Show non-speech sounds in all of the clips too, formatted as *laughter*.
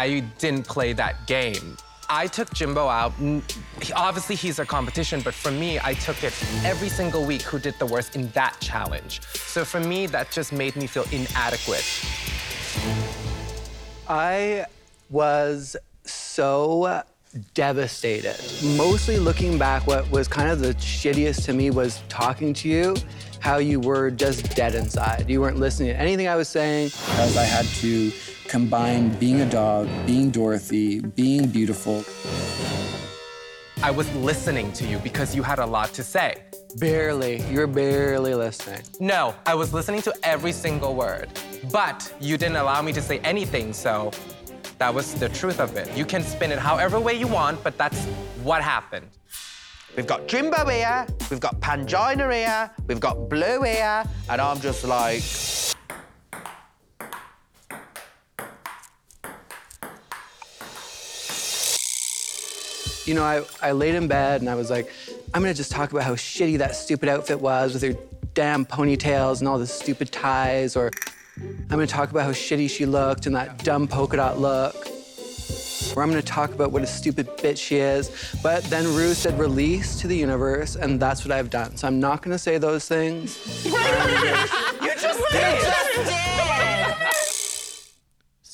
I didn't play that game. I took Jimbo out. Obviously, he's a competition, but for me, I took it every single week who did the worst in that challenge. So for me, that just made me feel inadequate. I was so devastated. Mostly looking back, what was kind of the shittiest to me was talking to you, how you were just dead inside. You weren't listening to anything I was saying. Because I had to combine being a dog, being Dorothy, being beautiful. I was listening to you because you had a lot to say. Barely. You're barely listening. No, I was listening to every single word. But you didn't allow me to say anything, so that was the truth of it. You can spin it however way you want, but that's what happened. We've got Jimbo here, we've got Pangina here, we've got Blu here, and I'm just like. You know, I, I laid in bed and I was like, I'm gonna just talk about how shitty that stupid outfit was with her damn ponytails and all the stupid ties, or I'm gonna talk about how shitty she looked and that dumb polka dot look. Or I'm gonna talk about what a stupid bitch she is. But then Rue said release to the universe, and that's what I've done. So I'm not gonna say those things. *laughs* you just did!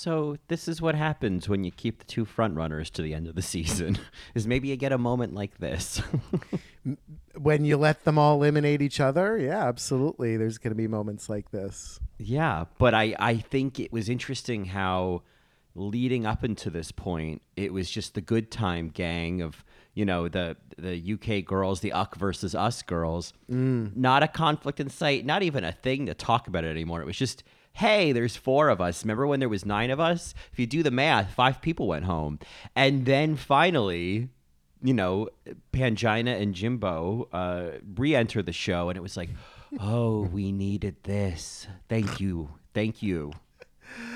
So this is what happens when you keep the two front runners to the end of the *laughs* season. is maybe you get a moment like this. when you let them all eliminate each other, yeah, absolutely. There's going to be moments like this. Yeah, but I I think it was interesting how leading up into this point, it was just the good time gang of you know the the UK girls, the Uck versus us girls. Mm. Not a conflict in sight, not even a thing to talk about it anymore. It was just hey, there's four of us. Remember when there was nine of us? If you do the math, five people went home. And then finally, you know, Pangina and Jimbo uh, re-enter the show, and it was like, oh, we needed this. Thank you, thank you.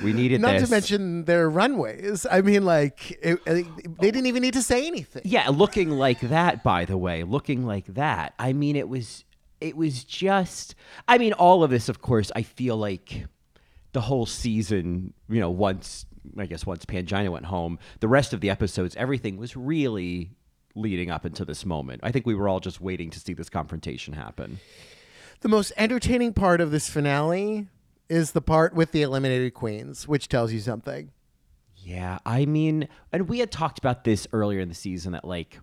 We needed Not this. to mention their runways. I mean, like it, they didn't even need to say anything. Yeah, looking like that. By the way, looking like that. I mean, it was. It was just. I mean, all of this, of course. I feel like the whole season. You know, once I guess once Pangina went home, the rest of the episodes, everything was really leading up into this moment. I think we were all just waiting to see this confrontation happen. The most entertaining part of this finale is the part with the eliminated queens, which tells you something. Yeah, I mean, and we had talked about this earlier in the season that like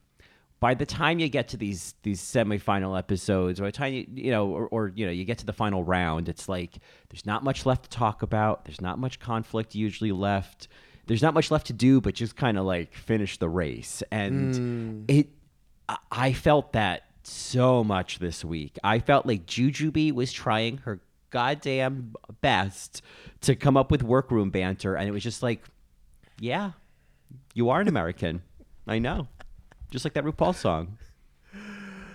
by the time you get to these these semifinal episodes, or by the time you you know, or, or, you know, you get to the final round, it's like there's not much left to talk about. There's not much conflict usually left. There's not much left to do, but just kind of like finish the race. And mm. it, I felt that so much this week. I felt like Jujubee was trying her goddamn best to come up with workroom banter, and it was just like, yeah, you are an American. I know. Just like that RuPaul song.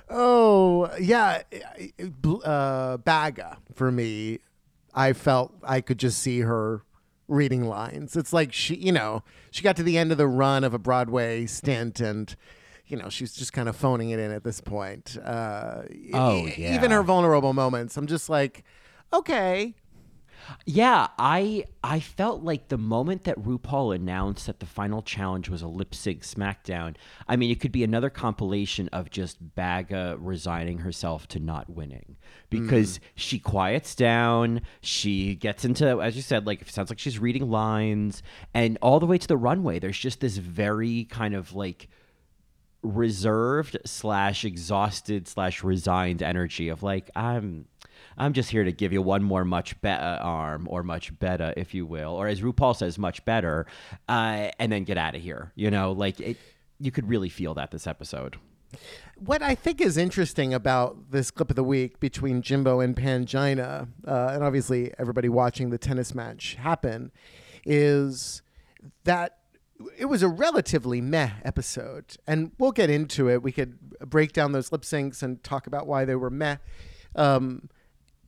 Oh, yeah. Uh, Baga, for me, I felt I could just see her reading lines. It's like she, you know, she got to the end of the run of a Broadway stint and you know, she's just kind of phoning it in at this point. Uh, oh, yeah. Even her vulnerable moments, I'm just like, okay, yeah, I I felt like the moment that RuPaul announced that the final challenge was a lip sync SmackDown. I mean, it could be another compilation of just Baga resigning herself to not winning because mm. she quiets down. She gets into, as you said, like it sounds like she's reading lines, and all the way to the runway. There's just this very kind of like reserved slash exhausted slash resigned energy of like I'm I'm just here to give you one more much better arm or much better, if you will, or as RuPaul says, much better, uh, and then get out of here. You know, like it, you could really feel that this episode. What I think is interesting about this clip of the week between Jimbo and Pangina, uh, and obviously everybody watching the tennis match happen, is that it was a relatively meh episode. And we'll get into it. We could break down those lip syncs and talk about why they were meh. Um,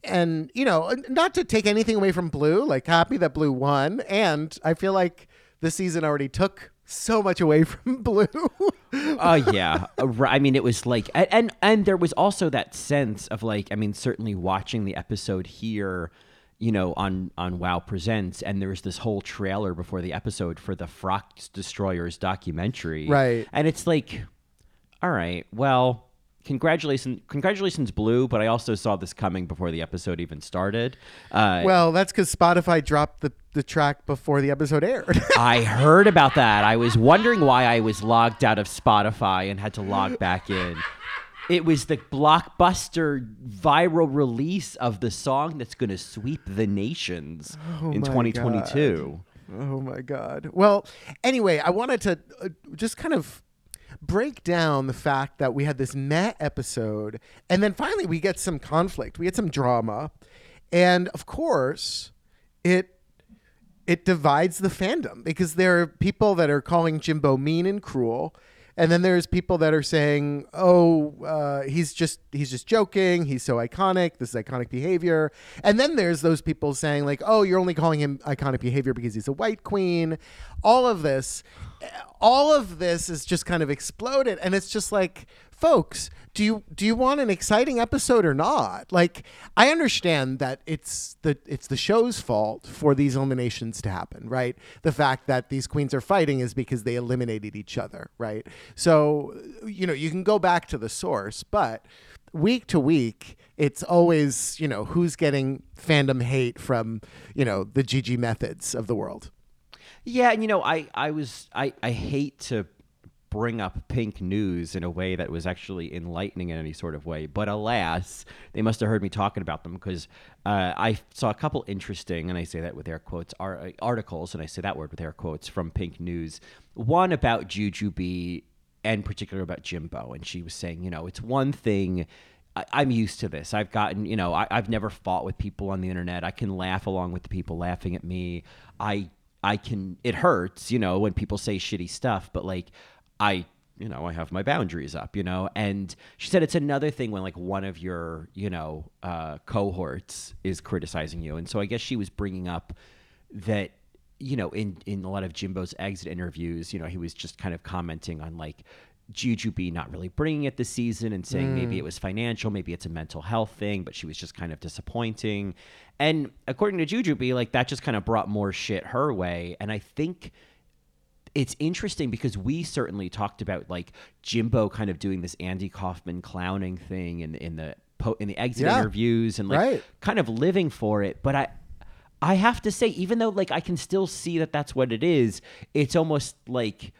and you know, not to take anything away from Blu, like happy that Blu won, and I feel like this season already took so much away *laughs* from Blu. Oh uh, yeah, I mean it was like, and and there was also that sense of like, I mean, certainly watching the episode here, you know, on on Wow Presents, and there's this whole trailer before the episode for the Frock Destroyers documentary, Right. And it's like, all right, well, congratulations, congratulations, Blu. But I also saw this coming before the episode even started. Uh, Well, that's because Spotify dropped the, the track before the episode aired. *laughs* I heard about that. I was wondering why I was logged out of Spotify and had to log back in. It was the blockbuster viral release of the song that's going to sweep the nations in my 2022. Oh my God. Well, anyway, I wanted to uh, just kind of break down the fact that we had this Met episode, and then finally we get some conflict, we get some drama, and of course, it it divides the fandom because there are people that are calling Jimbo mean and cruel. And then there's people that are saying, "Oh, uh, he's just he's just joking. He's so iconic. This is iconic behavior." And then there's those people saying, like, "Oh, you're only calling him iconic behavior because he's a white queen." All of this, all of this is just kind of exploded, and it's just like, folks, do you do you want an exciting episode or not? Like, I understand that it's the it's the show's fault for these eliminations to happen, right? The fact that these queens are fighting is because they eliminated each other, right? So, you know, you can go back to the source, but week to week, it's always, you know, who's getting fandom hate from, you know, the GG methods of the world. Yeah, and you know, I I was I I hate to bring up pink news in a way that was actually enlightening in any sort of way, but alas, they must have heard me talking about them because uh, I saw a couple interesting, and I say that with air quotes, ar- articles, and I say that word with air quotes from Pink News. One about Jujubee, and particular about Jimbo, and she was saying, you know, it's one thing. I, I'm used to this. I've gotten, you know, I, I've never fought with people on the internet. I can laugh along with the people laughing at me. I I can it hurts, you know, when people say shitty stuff, but like I you know, I have my boundaries up, you know. And she said it's another thing when like one of your, you know, uh, cohorts is criticizing you. And so I guess she was bringing up that, you know, in in a lot of Jimbo's exit interviews, you know, he was just kind of commenting on like Jujubee not really bringing it this season and saying maybe it was financial, maybe it's a mental health thing, but she was just kind of disappointing. And according to Jujubee, like that just kind of brought more shit her way. And I think it's interesting because we certainly talked about like Jimbo kind of doing this Andy Kaufman clowning thing in in the po- in the exit Yeah. interviews and like Right. kind of living for it. But I I have to say, even though like I can still see that that's what it is, it's almost like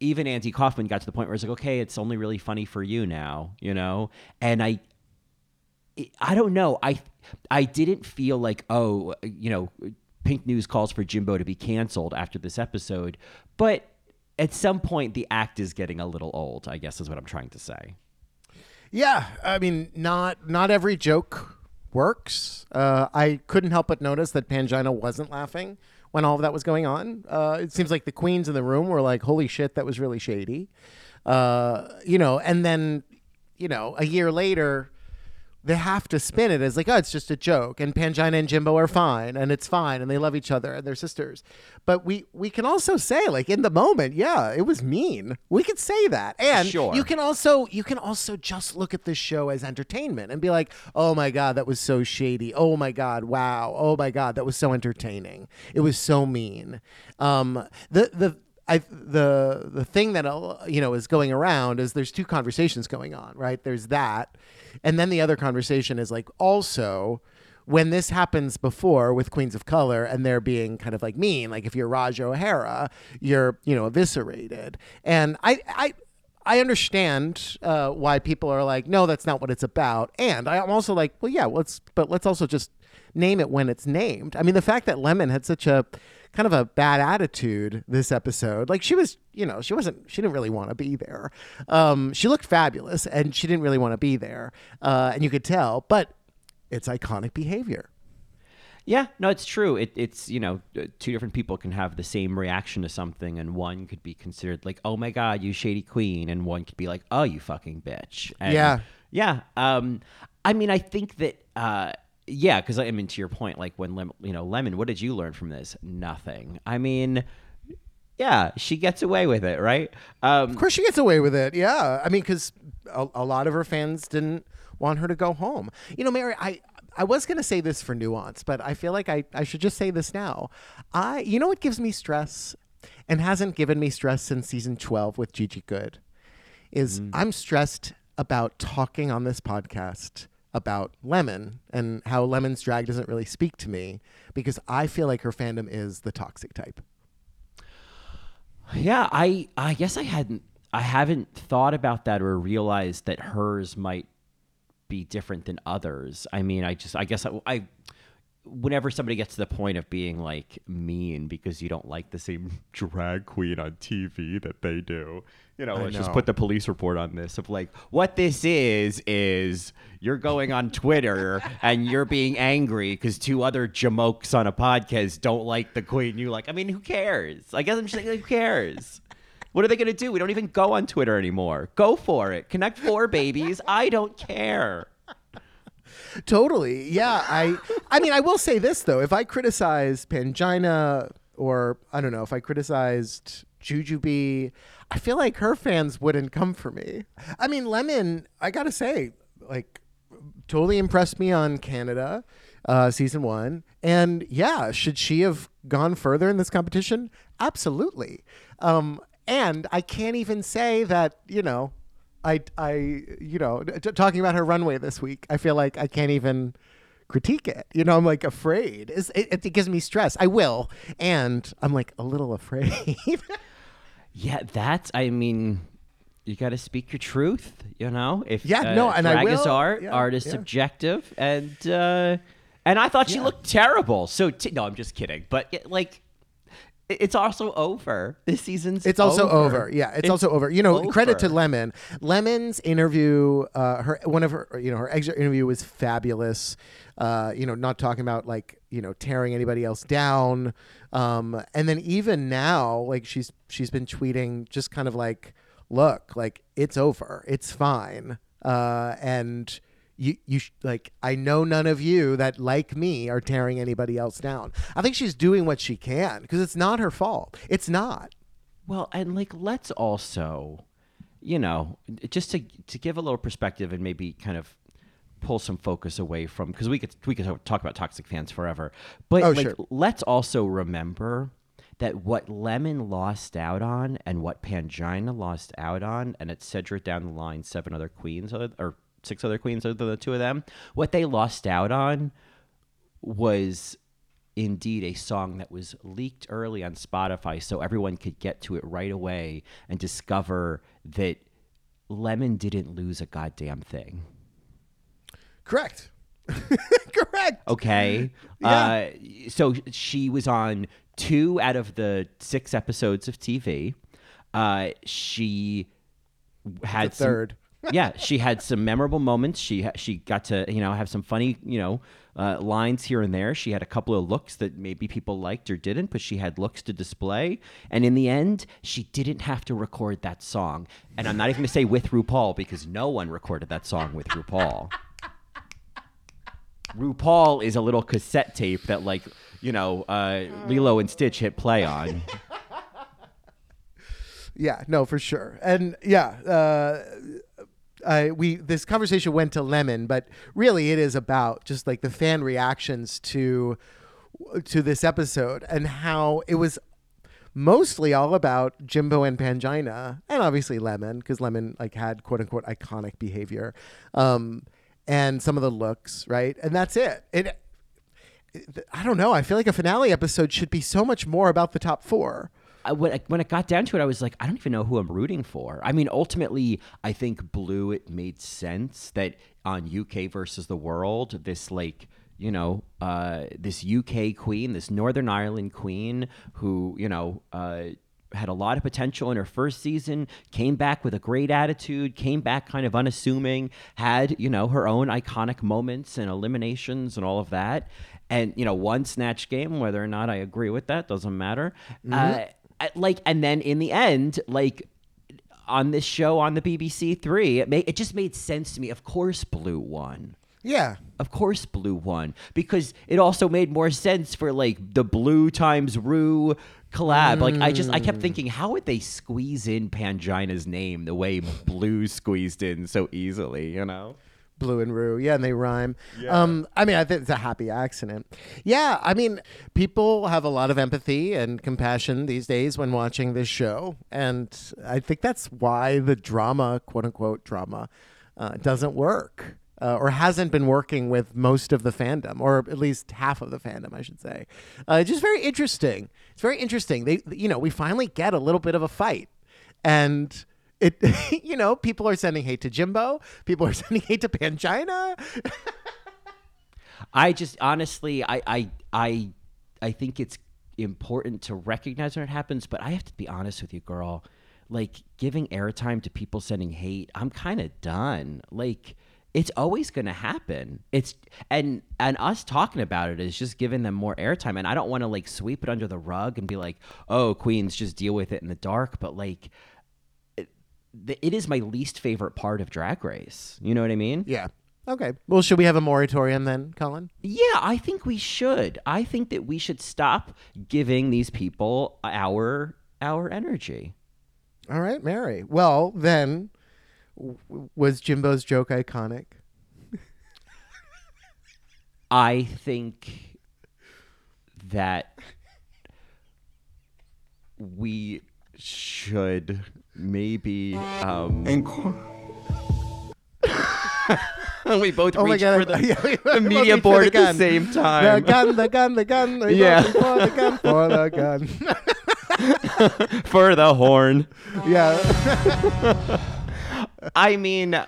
even Andy Kaufman got to the point where it's like, okay, it's only really funny for you now, you know? And I I don't know. I I didn't feel like oh, you know, Pink News calls for Jimbo to be canceled after this episode, but at some point the act is getting a little old. I guess is what I'm trying to say. Yeah, I mean, not not every joke works. Uh, I couldn't help but notice that Pangina wasn't laughing when all of that was going on. Uh, it seems like the queens in the room were like, "Holy shit, that was really shady," uh, you know. And then, you know, a year later, they have to spin it as like, "Oh, it's just a joke," and Pangina and Jimbo are fine, and it's fine, and they love each other, and they're sisters. But we we can also say, like, in the moment, yeah, it was mean. We could say that, and Sure. you can also you can also just look at this show as entertainment and be like, "Oh my god, that was so shady. Oh my god, wow. Oh my god, that was so entertaining. It was so mean." Um, the the I, the the thing that uh, you know is going around is there's two conversations going on, right? There's that, and then the other conversation is like also when this happens before with Queens of Color and they're being kind of like mean, like if you're Ra'Jah O'Hara, you're you know eviscerated, and I I I understand uh, why people are like, no, that's not what it's about. And I'm also like, well, yeah, let's, but let's also just name it when it's named. I mean, the fact that Lemon had such a kind of a bad attitude this episode, like she was, you know, she wasn't, she didn't really want to be there. Um, she looked fabulous and she didn't really want to be there. Uh, and you could tell, but it's iconic behavior. Yeah, no, it's true. It, it's you know, uh, two different people can have the same reaction to something, and one could be considered like, "Oh my god, you shady queen," and one could be like, "Oh, you fucking bitch." And, Yeah. yeah. Um, I mean, I think that, uh, yeah, because I mean, to your point, like when Lem- you know, Lemon, what did you learn from this? Nothing. I mean, yeah, she gets away with it, right? Um, Of course, she gets away with it. Yeah, I mean, because a, a lot of her fans didn't want her to go home. You know, Mary, I I was gonna say this for nuance, but I feel like I, I should just say this now. I you know what gives me stress and hasn't given me stress since season 12 with Gigi Goode is I'm stressed about talking on this podcast about Lemon and how Lemon's drag doesn't really speak to me because I feel like her fandom is the toxic type. Yeah, I I guess I hadn't I haven't thought about that or realized that hers might be different than others. I mean, I just I guess I, I whenever somebody gets to the point of being like mean because you don't like the same *laughs* drag queen on TV that they do, you know, let's just put the police report on this of like what this is is you're going on Twitter and you're being angry because two other jamokes on a podcast don't like the queen you like. I mean, who cares? I guess I'm just like, who cares? What are they going to do? We don't even go on Twitter anymore. Go for it. Connect four babies. I don't care. Totally. Yeah. I I mean, I will say this though. If I criticize Pangina or I don't know, if I criticized Jujubee, I feel like her fans wouldn't come for me. I mean, Lemon, I gotta say, like, totally impressed me on Canada, uh, season one. And yeah, should she have gone further in this competition? Absolutely. Um, and I can't even say that, you know, I, I, you know, t- talking about her runway this week, I feel like I can't even critique it. You know, I'm like afraid. It's, it, it gives me stress. I will, and I'm like a little *laughs* afraid. Yeah, that's. I mean, you got to speak your truth. You know, if Yeah, no, and I will. art, Yeah, art is yeah. subjective, and uh, and I thought she looked terrible. So t- no, I'm just kidding. But it, like, it- it's also over. This season's. It's also over. Yeah, it's, also over. You know, credit to. Lemon. Lemon's interview, uh, her one of her, you know, her exit interview was fabulous. Uh, you know, not talking about like you know tearing anybody else down. Um, and then even now, like she's she's been tweeting just kind of like, look, like it's over, it's fine. Uh, and you you sh- like I know none of you that like me are tearing anybody else down. I think she's doing what she can because it's not her fault. It's not. Well, and like let's also, you know, just to to give a little perspective and maybe kind of pull some focus away from because we could we could talk about toxic fans forever, but Oh, like sure. let's also remember that what Lemon lost out on and what Pangina lost out on, and etc. down the line, seven other queens other, or six other queens other than the two of them, what they lost out on was indeed a song that was leaked early on Spotify so everyone could get to it right away and discover that Lemon didn't lose a goddamn thing. Correct. *laughs* Correct. Okay. *laughs* Yeah. Uh, so she was on two out of the six episodes of TV. Uh, she had The third. Yeah, she had some memorable moments. She she got to you know have some funny you know uh, lines here and there. She had a couple of looks that maybe people liked or didn't, but she had looks to display. And in the end, she didn't have to record that song. And I'm not even going to say with RuPaul because no one recorded that song with RuPaul. RuPaul is a little cassette tape that like you know uh, Lilo and Stitch hit play on. *laughs* Yeah, no, for sure. And yeah, uh, I, we this conversation went to Lemon, but really it is about just like the fan reactions to to this episode and how it was mostly all about Jimbo and Pangina, and obviously Lemon because Lemon like had quote unquote iconic behavior, um, and some of the looks, right? And that's it. It. I don't know. I feel like a finale episode should be so much more about the top four. I, when, I- when it got down to it, I was like, I don't even know who I'm rooting for. I mean, ultimately, I think Blu, it made sense that on UK versus the world, this like, you know, uh, this UK queen, this Northern Ireland queen who, you know, uh, had a lot of potential in her first season, came back with a great attitude, came back kind of unassuming, had, you know, her own iconic moments and eliminations and all of that. And, you know, one snatch game, whether or not I agree with that, doesn't matter. Uh, I- like, and then in the end, like, on this show on the BBC Three, it, made, it just made sense to me. Of course, Blu won. Yeah, Of course, Blu won because it also made more sense for like the Blu times Rue collab. Like I just I kept thinking, how would they squeeze in Pangina's name the way Blu squeezed in so easily? You know? Blu and Rue. Yeah, and they rhyme. Um, I mean, I think it's a happy accident. Yeah, I mean, people have a lot of empathy and compassion these days when watching this show. And I think that's why the drama, quote unquote drama, uh, doesn't work. Uh, or hasn't been working with most of the fandom, or at least half of the fandom, I should say. Uh, just very interesting. It's very interesting. They, you know, we finally get a little bit of a fight, and it, *laughs* you know, people are sending hate to Jimbo. People are *laughs* sending hate to Pangina. I just honestly, I, I, I, I think it's important to recognize when it happens. But I have to be honest with you, girl. Like giving airtime to people sending hate, I'm kind of done. Like it's always going to happen. It's and and us talking about it is just giving them more airtime. And I don't want to like sweep it under the rug and be like, oh, queens, just deal with it in the dark. But like, it, it is my least favorite part of Drag Race. You know what I mean? Yeah. Okay. Well, should we have a moratorium then, Colin? Yeah, I think we should. I think that we should stop giving these people our our energy. All right, Mary. Well, then, w- was Jimbo's joke iconic? *laughs* I think that we should maybe um *laughs* we both Oh *laughs* reached for the, the media board the at the same The time. gun, the gun, the gun. the Yeah. gun, For the gun, for the gun. *laughs* for the horn. yeah. I mean,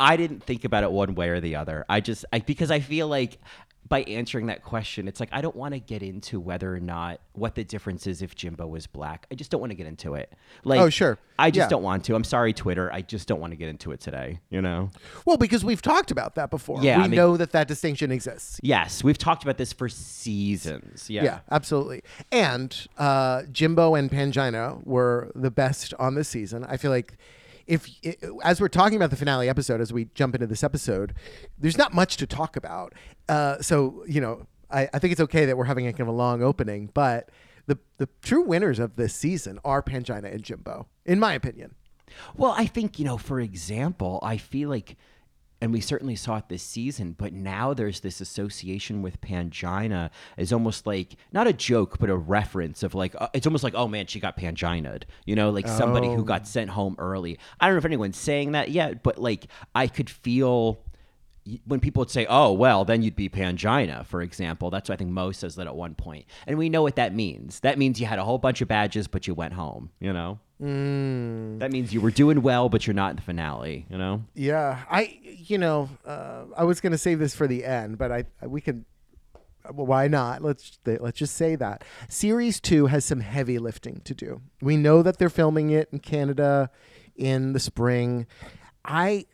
I didn't think about it one way or the other. I just I, because I feel like by answering that question, it's like I don't want to get into whether or not what the difference is if Jimbo was black. I just don't want to get into it. Like, Oh, sure. I just Yeah. don't want to. I'm sorry, Twitter. I just don't want to get into it today. You know. Well, because we've talked about that before. Yeah, We I mean- know that that distinction exists. Yes, we've talked about this for seasons. Yeah. Yeah, absolutely. And uh, Jimbo and Pangina were the best on this season. I feel like if, as we're talking about the finale episode, as we jump into this episode, there's not much to talk about. Uh, so you know, I, I think it's okay that we're having a kind of a long opening, but the the true winners of this season are Pangina and Jimbo, in my opinion. Well, I think, you know, for example, I feel like, and we certainly saw it this season, but now there's this association with Pangina as almost like, not a joke, but a reference of like, uh, it's almost like, oh man, she got Pangina'd, you know, like somebody who got sent home early. I don't know if anyone's saying that yet, but like, I could feel when people would say, "Oh, well, then you'd be Pangina," for example. That's what I think Mo says that at one point, and we know what that means. That means you had a whole bunch of badges, but you went home. You know, that means you were doing well, but you're not in the finale. You know, Yeah, I you know uh, I was gonna save this for the end, but I we can. Well, why not? Let's let's just say that series two has some heavy lifting to do. We know that they're filming it in Canada in the spring. I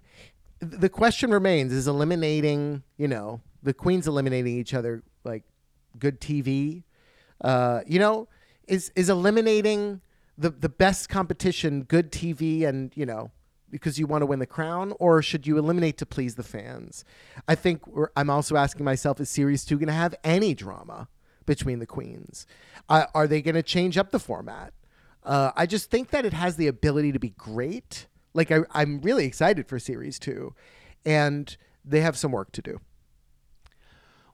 the question remains: Is eliminating you know the queens eliminating each other like good TV? Uh, you know, is is eliminating the the best competition good TV and you know because you want to win the crown, or should you eliminate to please the fans? I think I'm also asking myself: Is series two going to have any drama between the queens? Uh, are they going to change up the format? Uh, I just think that it has the ability to be great. Like I, I'm really excited for series two, and they have some work to do.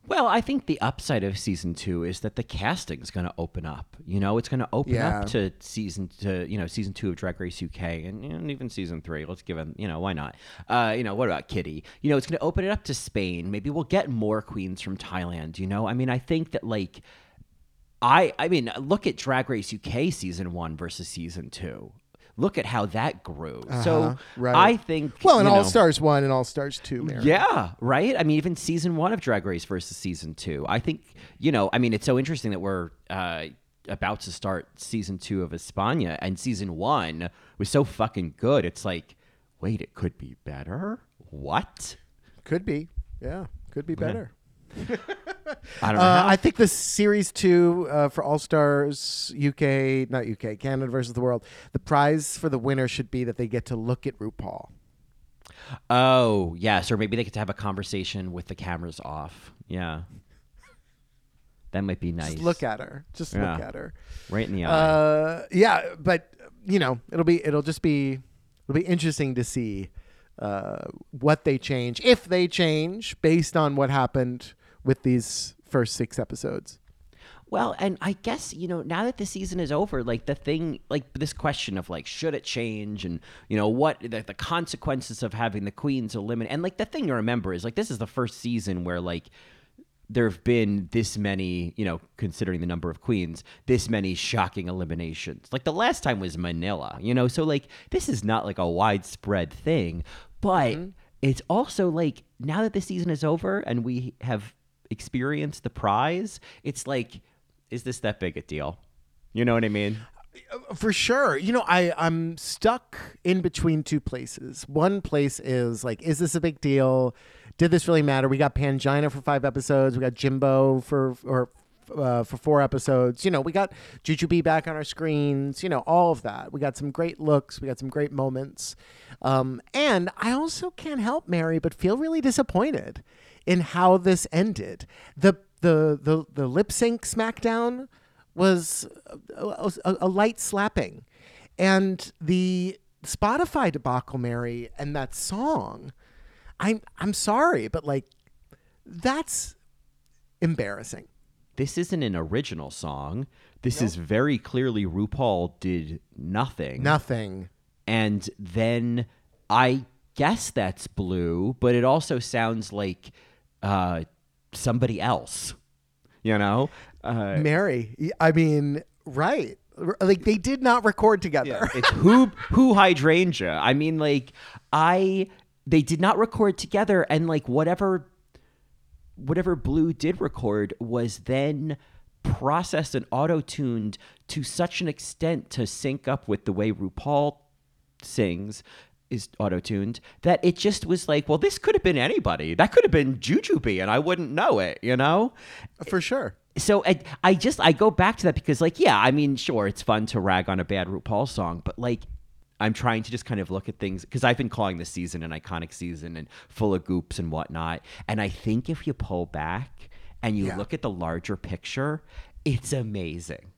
Well, I think the upside of season two is that the casting is going to open up. You know, it's going to open Yeah. up to season to you know season two of Drag Race UK and, and even season three. Let's give them you know why not? Uh, you know what about Kitty? You know, it's going to open it up to Spain. Maybe we'll get more queens from Thailand. You know, I mean, I think that like. I I mean, look at Drag Race UK season one versus season two. Look at how that grew. So Uh-huh, right. I think Well, and you know- All Stars one and All Stars two, Mary. yeah, right. I mean, even season one of Drag Race versus season two. I think you know. I mean, it's so interesting that we're uh, about to start season two of Espana, and season one was so fucking good. It's like, wait, it could be better. What? could be. Yeah, could be better. I don't know. Uh. I think the series two uh, for All Stars UK, not UK, Canada versus the world. The prize for the winner should be that they get to look at RuPaul. oh, yes, or maybe they get to have a conversation with the cameras off. Yeah, that might be nice. Just look at her. Just look at her. right in the eye. Uh, yeah, but you know, it'll be it'll just be it'll be interesting to see uh, what they change, if they change, based on what happened with these first six episodes. Well, and I guess, you know, now that the season is over, like the thing, like this question of like, should it change? And, you know, what the, the consequences of having the queens eliminate. And like the thing to remember is like, this is the first season where like, there have been this many, you know, considering the number of queens, this many shocking eliminations. Like the last time was Manila, you know, so like this is not like a widespread thing, but mm-hmm. it's also like now that the season is over and we have experienced the prize, it's like, is this that big a deal? You know what I mean? For sure. You know, I, I'm stuck in between two places. One place is like, is this a big deal? Did this really matter? We got Pangina for five episodes. We got Jimbo for or uh, for four episodes. You know, we got Jujubee back on our screens. You know, all of that. We got some great looks. We got some great moments. Um, and I also can't help Mary, but feel really disappointed in how this ended. The the the the lip sync SmackDown was a, a, a light slapping, and the Spotify debacle, Mary, and that song. I'm I'm sorry, but like, that's embarrassing. This isn't an original song. This is very clearly RuPaul did nothing. Nothing. and then I guess that's Blu, but it also sounds like uh, somebody else. You know, uh, Mary, I mean, right? Like they did not record together. it's who who hydrangea. I mean, like I they did not record together, and like whatever whatever Blu did record was then processed and auto tuned to such an extent to sync up with the way RuPaul sings is auto tuned that it just was like, well, this could have been anybody. That could have been Jujubee, and I wouldn't know it, you know? For sure. so I, I just I go back to that because like yeah I mean sure it's fun to rag on a bad RuPaul song but like I'm trying to just kind of look at things because I've been calling this season an iconic season and full of goops and whatnot and I think if you pull back and you Yeah. look at the larger picture it's amazing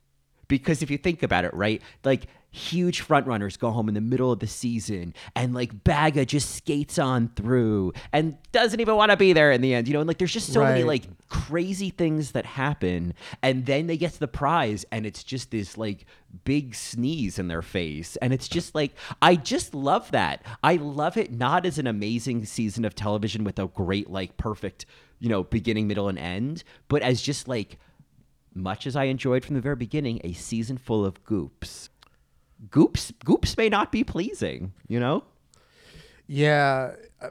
because if you think about it, right, like huge frontrunners go home in the middle of the season and like Baga just skates on through and doesn't even want to be there in the end, you know, and like there's just so many like crazy things that happen and then they get to the prize and it's just this like big sneeze in their face and it's just like I just love that. I love it not as an amazing season of television with a great like perfect, you know, beginning, middle and end, but as just like much as I enjoyed from the very beginning, a season full of goops. Goops, goops may not be pleasing, you know. Yeah. Uh,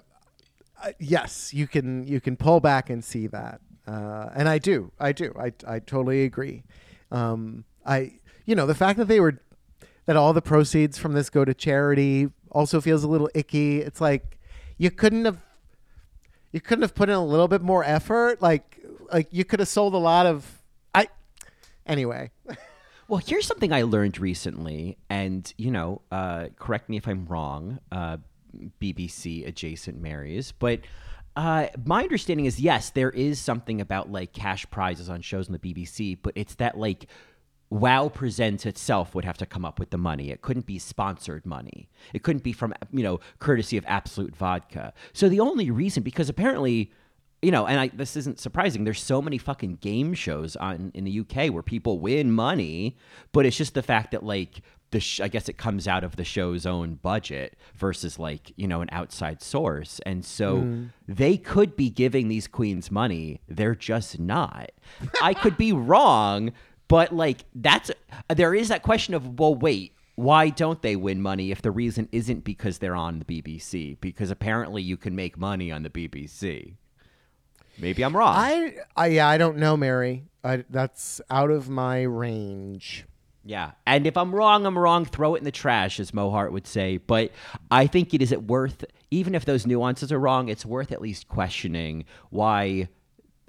uh, yes, you can you can pull back and see that, uh, and I do, I do, I I totally agree. Um, I you know the fact that they were that all the proceeds from this go to charity also feels a little icky. It's like you couldn't have you couldn't have put in a little bit more effort. Like like you could have sold a lot of I anyway. *laughs* Well, here's something I learned recently, and you know, uh, correct me if I'm wrong, uh, BBC adjacent Marys, but uh, my understanding is yes, there is something about like cash prizes on shows on the BBC, but it's that like Wow Presents itself would have to come up with the money. It couldn't be sponsored money. It couldn't be from you know courtesy of Absolut Vodka. So the only reason, because apparently you know, and I, this isn't surprising. There's so many fucking game shows on in the UK where people win money, but it's just the fact that like the sh- I guess it comes out of the show's own budget versus like you know an outside source, and so mm. they could be giving these queens money. They're just not. I could be *laughs* wrong, but like that's there is that question of well, wait why don't they win money if the reason isn't because they're on the BBC? Because apparently you can make money on the BBC. Maybe I'm wrong. I I yeah I don't know Mary. I, that's out of my range. yeah. And if I'm wrong, I'm wrong. Throw it in the trash, as Mo Heart would say. But I think it is it worth, even if those nuances are wrong, it's worth at least questioning why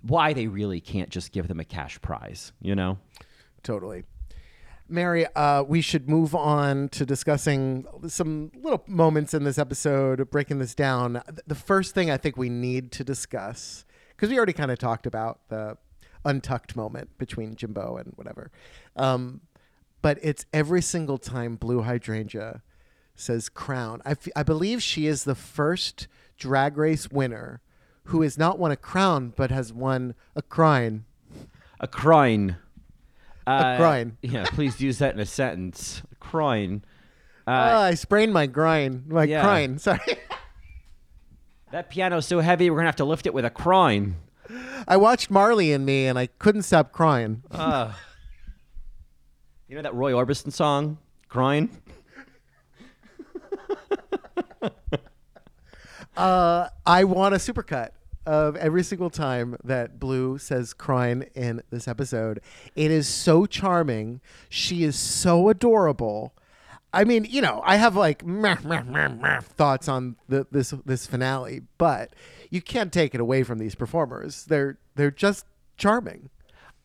why they really can't just give them a cash prize, you know? Totally. Mary, uh, we should move on to discussing some little moments in this episode, breaking this down. The first thing I think we need to discuss, because we already kind of talked about the untucked moment between Jimbo and whatever, um, but it's every single time Blu Hydrangea says crown. I, f- I believe she is the first drag race winner who has not won a crown but has won a crine. A crine. Uh, crine. *laughs* Yeah, please use that in a sentence. A crine. Ah, I sprained my grind. My yeah. crine. *laughs* Sorry. That piano's so heavy, we're gonna have to lift it with a crine. I watched Marley and Me and I couldn't stop crying. You know that Roy Orbison song, "Crine"? *laughs* Uh, I want a supercut of every single time that Blu says crying in this episode. It is so charming. She is so adorable. I mean, you know, I have like meh, meh, meh, thoughts on the, this this finale, but you can't take it away from these performers. They're they're just charming.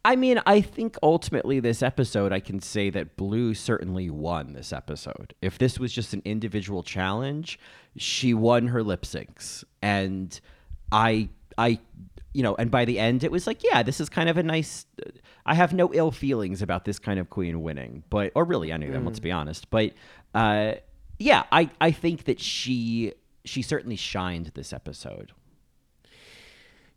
I mean, I think ultimately this episode, I can say that Blu certainly won this episode. If this was just an individual challenge, she won her lip syncs, and I, I, you know, and by the end, it was like, yeah, this is kind of a nice. I have no ill feelings about this kind of queen winning, but or really any of them. Let's be honest, but uh, yeah, I, I think that she, she certainly shined this episode.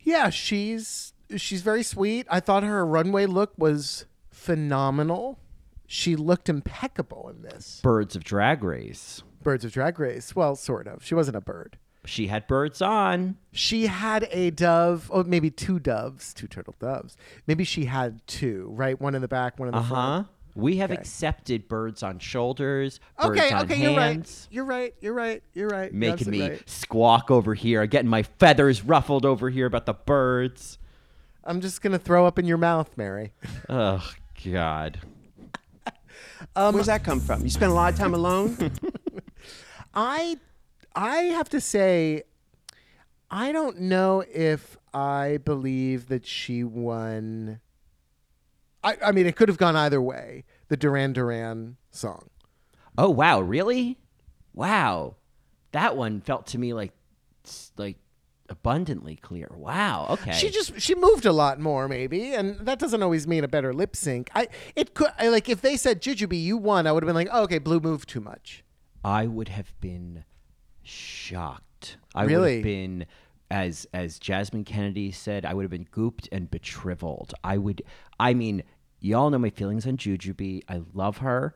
Yeah, she's she's very sweet. I thought her runway look was phenomenal. She looked impeccable in this. Birds of Drag Race. Birds of Drag Race. Well, sort of. She wasn't a bird. She had birds on. She had a dove, oh, maybe two doves, two turtle doves. Maybe she had two, right? One in the back, one in the Uh huh. front. We have Okay. accepted birds on shoulders, birds Okay, on okay, you're right. You're right. You're right. You're right. Making me right. squawk over here, getting my feathers ruffled over here about the birds. I'm just gonna throw up in your mouth, Mary. *laughs* Oh God. *laughs* Where's that come from? You spend a lot of time alone? *laughs* I I have to say I don't know if I believe that she won I, I mean it could have gone either way, the Duran Duran song. Oh wow, really? Wow, that one felt to me like, like abundantly clear. Wow. Okay. She just she moved a lot more maybe, and that doesn't always mean a better lip sync. I it could I, like if they said Jujubee you won, I would have been like, oh, okay, Blu moved too much. I would have been shocked. I would Really? have been as as Jasmine Kennedie said, I would have been gooped and betriveled. I would I mean, y'all know my feelings on Jujubee. I love her.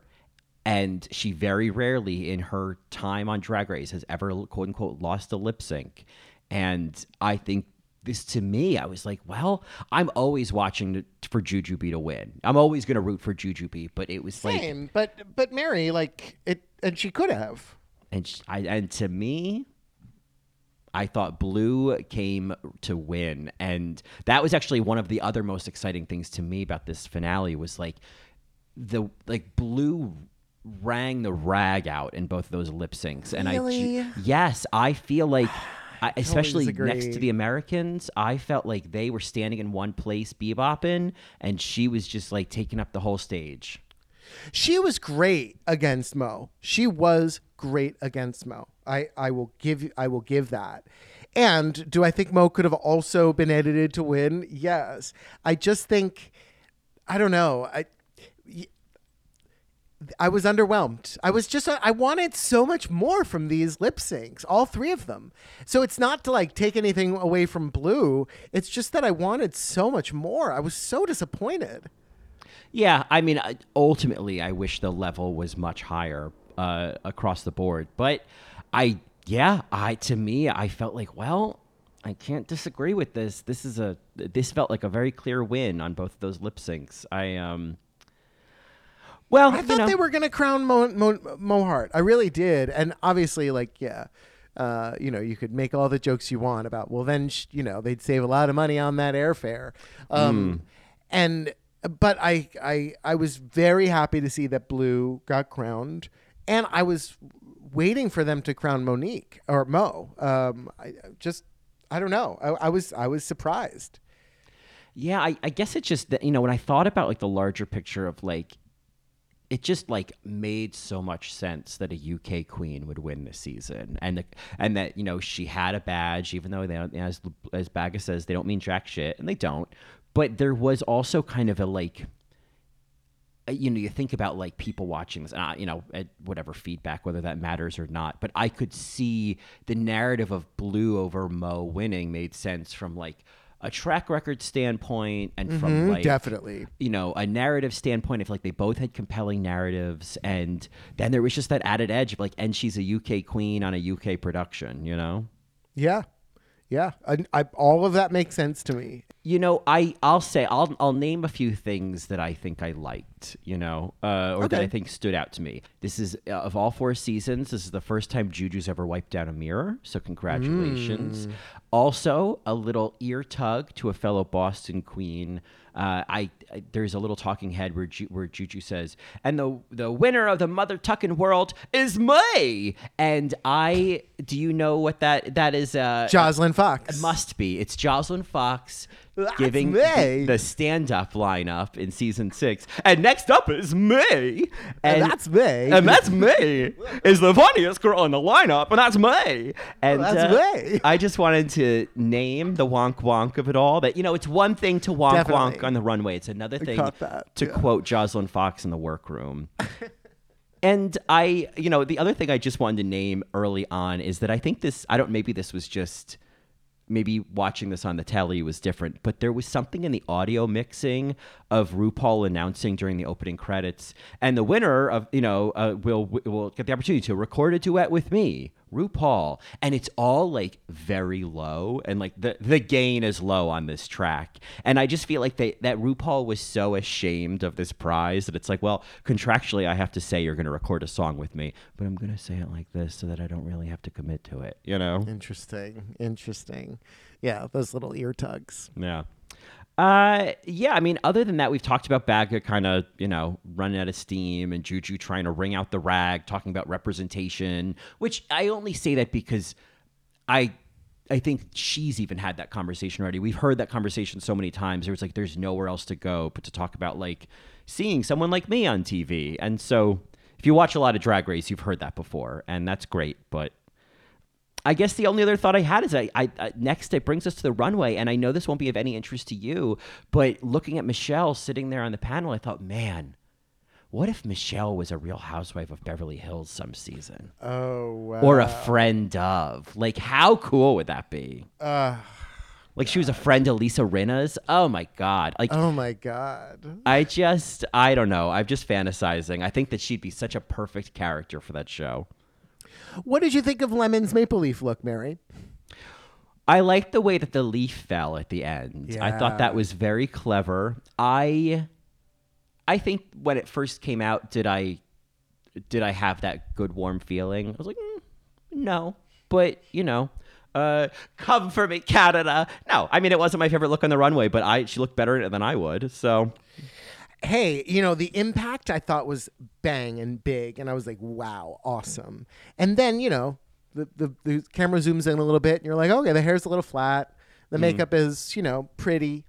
And she very rarely in her time on Drag Race has ever quote unquote lost a lip sync. And I think this to me, I was like, well, I'm always watching for Jujubee to win. I'm always going to root for Juju Jujubee, but it was like Same, but but Mary like it, and she could have. And sh- I and to me, I thought Blu came to win, and that was actually one of the other most exciting things to me about this finale was like the like Blu rang the rag out in both of those lip syncs, and I Really? ju- yes, I feel like. *sighs* I, especially next to the Americans, I felt like they were standing in one place, bebopping, and she was just like taking up the whole stage. She was great against Mo. She was great against Mo. I, I will give I will give that. And do I think Mo could have also been edited to win? Yes. I just think I don't know. I I was underwhelmed. I was just I wanted so much more from these lip syncs, all three of them. So it's not to like take anything away from Blu. It's just that I wanted so much more. I was so disappointed. Yeah, I mean, ultimately, I wish the level was much higher uh, across the board. But I, yeah, I to me, I felt like, well, I can't disagree with this. This is a this felt like a very clear win on both of those lip syncs. I um, well, I thought know, they were gonna crown Mo, Mo, Mohart. I really did, and obviously, like, yeah, uh, you know, you could make all the jokes you want about. Well, then, sh- you know, they'd save a lot of money on that airfare, um, and but I, I, I was very happy to see that Blu got crowned, and I was waiting for them to crown Monique or Mo. Um, I just, I don't know. I, I was, I was surprised. Yeah, I, I guess it's just that you know when I thought about like the larger picture of like, it just like made so much sense that a UK queen would win this season, and the, and that you know she had a badge, even though they don't, as as Baga says they don't mean jack shit, and they don't. But there was also kind of a like, you know, you think about like people watching this, uh, you know, at whatever feedback, whether that matters or not. But I could see the narrative of Blu over Mo winning made sense from like a track record standpoint and from like definitely. you know a narrative standpoint if like they both had compelling narratives and then there was just that added edge of like and she's a uk queen on a uk production you know Yeah. Yeah. I, I, all of that makes sense to me. you know i i'll say i'll i'll name a few things that i think i liked you know uh, or that i think stood out to me this is uh, of all four seasons this is the first time juju's ever wiped down a mirror so congratulations also a little ear tug to a fellow boston queen uh, I, I there's a little talking head where Ju, where Juju says, and the the winner of the mother tucking world is me. And I, do you know what that that is? Uh, Jocelyn Fox. it must be. It's Jocelyn Fox That's giving me. the, stand-up lineup in season six. And next up is me. And that's me. And that's me. Is the funniest girl in the lineup, and that's me. And that's uh, me. I just wanted to name the wonk wonk of it all. That you know, it's one thing to wonk Definitely. wonk on the runway. It's another thing to yeah. quote Jocelyn Fox in the workroom. *laughs* And I, you know, the other thing I just wanted to name early on is that I think this, I don't, maybe this was just, maybe watching this on the telly was different, but there was something in the audio mixing of RuPaul announcing during the opening credits. And the winner of, you know, uh, will, will get the opportunity to record a duet with me, RuPaul. And it's all like very low and like the, the gain is low on this track. And I just feel like they, that RuPaul was so ashamed of this prize that it's like, well, contractually, I have to say you're going to record a song with me, but I'm going to say it like this so that I don't really have to commit to it, you know? Interesting. Interesting. Yeah, those little ear tugs. Yeah. Uh, yeah. I mean, other than that, we've talked about Baga kind of, you know, running out of steam and Juju trying to wring out the rag, talking about representation, which I only say that because I. I think she's even had that conversation already. We've heard that conversation so many times. There was like, there's nowhere else to go but to talk about like seeing someone like me on TV. And so, if you watch a lot of Drag Race, you've heard that before, and that's great. But I guess the only other thought I had is I, I, I next it brings us to the runway, and I know this won't be of any interest to you, but looking at Michelle sitting there on the panel, I thought, man, what if Michelle was a Real Housewife of Beverly Hills some season, Oh, wow. or a friend of? Like, how cool would that be? Uh, Like she was a friend of Lisa Rinna's. Oh my god! Like oh, my God. I just, I don't know. I'm just fantasizing. I think that she'd be such a perfect character for that show. What did you think of Lemon's maple leaf look, Mary? I liked the way that the leaf fell at the end. I thought that was very clever. I I think when it first came out, did I did I have that good warm feeling? I was like, mm, no, but you know, uh, come for me, Canada. No, I mean it wasn't my favorite look on the runway, but I she looked better in it than I would. So hey, you know, the impact I thought was bang and big, and I was like, wow, awesome. And then, you know, the, the, the camera zooms in a little bit, and you're like, okay, the hair's a little flat, the makeup is, you know, pretty,